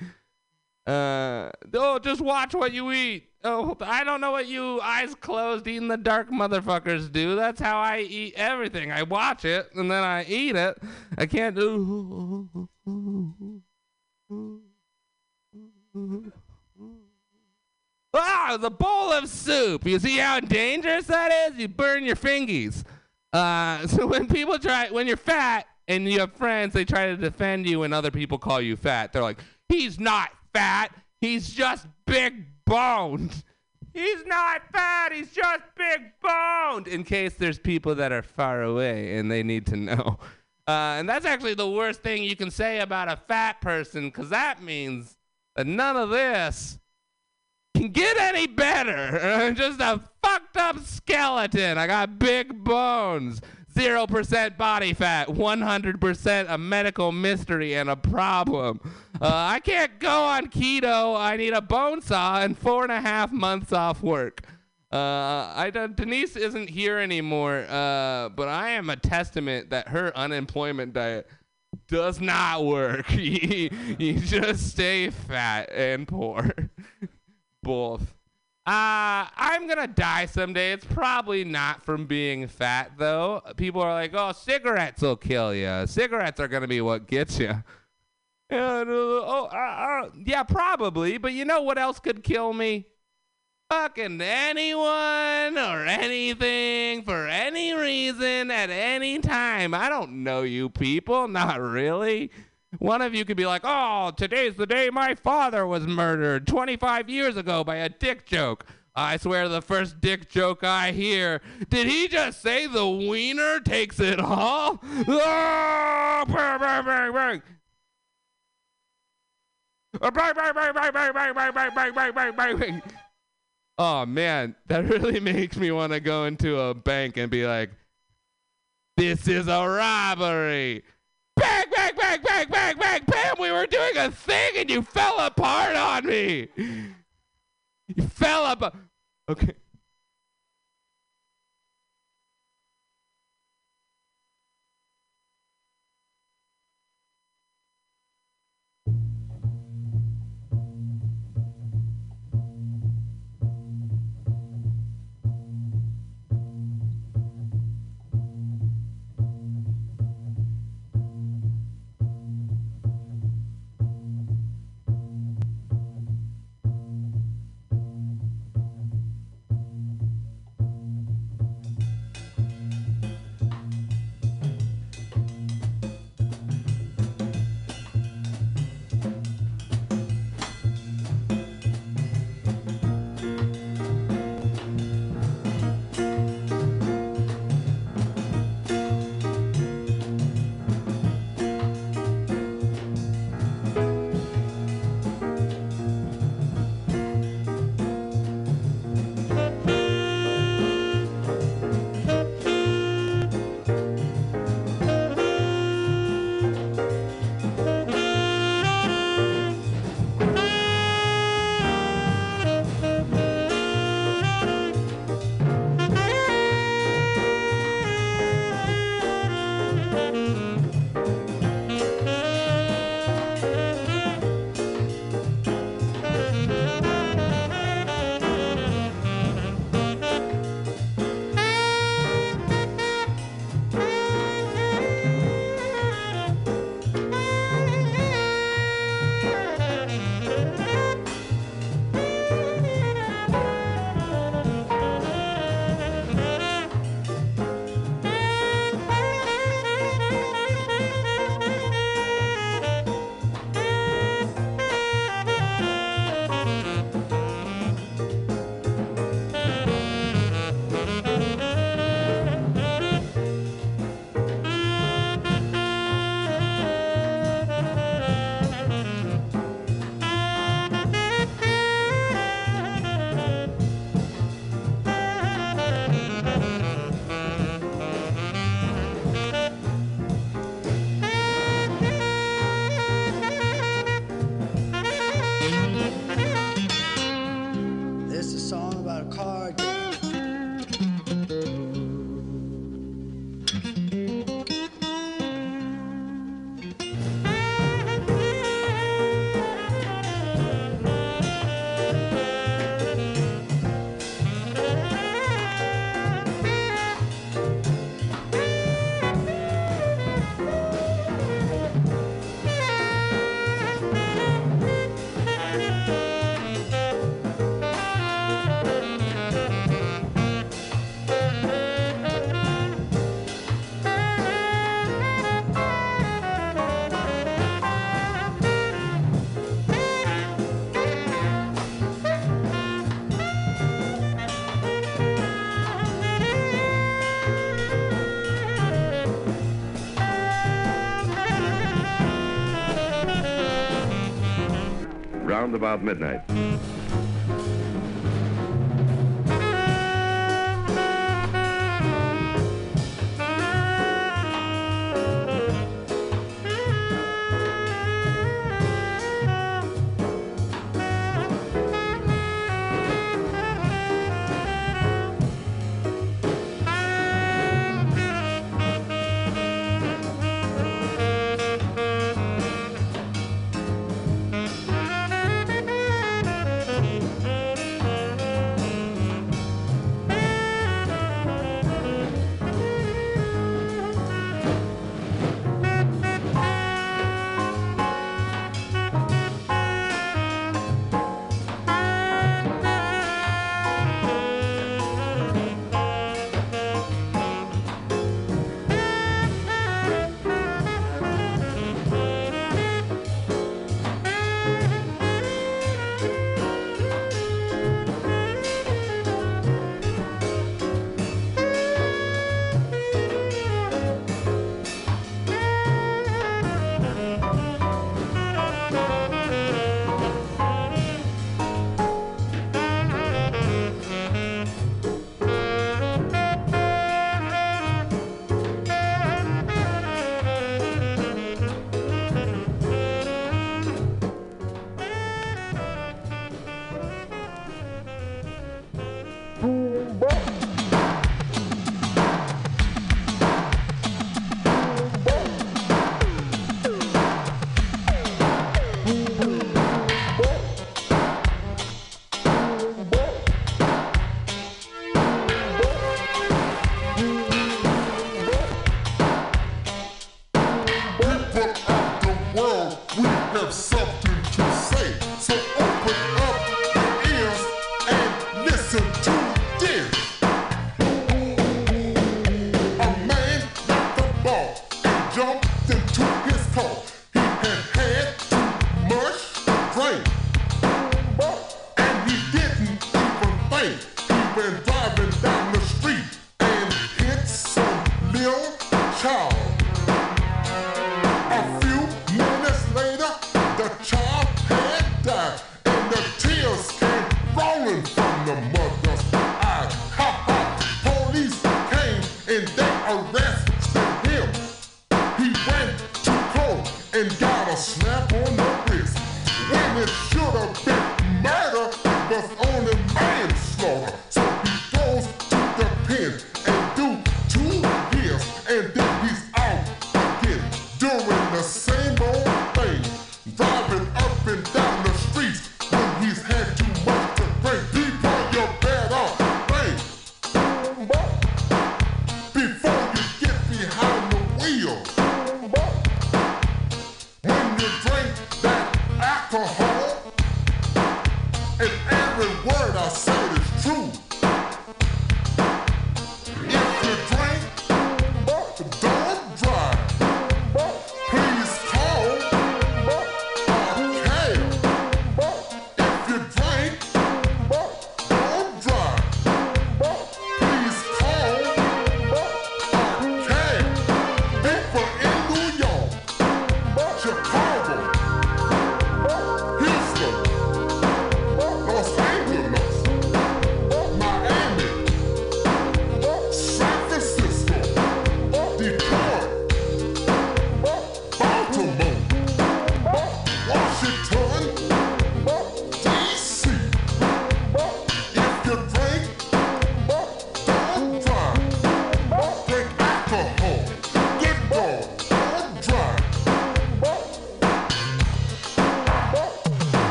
[SPEAKER 16] Uh, oh, just watch what you eat. Oh, I don't know what you eyes closed eating the dark motherfuckers do. That's how I eat everything. I watch it and then I eat it. I can't do. Ah, the bowl of soup. You see how dangerous that is? You burn your fingies. Uh, so when people try, when you're fat and you have friends, they try to defend you when other people call you fat. They're like, he's not fat. He's just big boned. He's not fat. He's just big boned. In case there's people that are far away and they need to know. Uh, and that's actually the worst thing you can say about a fat person because that means that none of this can get any better. Just a fucked up skeleton. I got big bones. 0% body fat, 100% a medical mystery and a problem. Uh, I can't go on keto. I need a bone saw and four and a half months off work. Uh, I don't, Denise isn't here anymore, uh, but I am a testament that her unemployment diet does not work. you just stay fat and poor. Both. Uh, I'm gonna die someday. It's probably not from being fat, though. People are like, "Oh, cigarettes will kill you. Cigarettes are gonna be what gets you." And, uh, oh, uh, uh, yeah, probably. But you know what else could kill me? Fucking anyone or anything for any reason at any time. I don't know you people. Not really. One of you could be like, oh, today's the day my father was murdered 25 years ago by a dick joke. I swear the first dick joke I hear. Did he just say the wiener takes it all? Oh, bang, bang, bang, bang. Oh man, that really makes me want to go into a bank and be like, this is a robbery. Bang, bang, bang, bang, bam, we were doing a thing and you fell apart on me. You fell apart. Okay.
[SPEAKER 26] About midnight.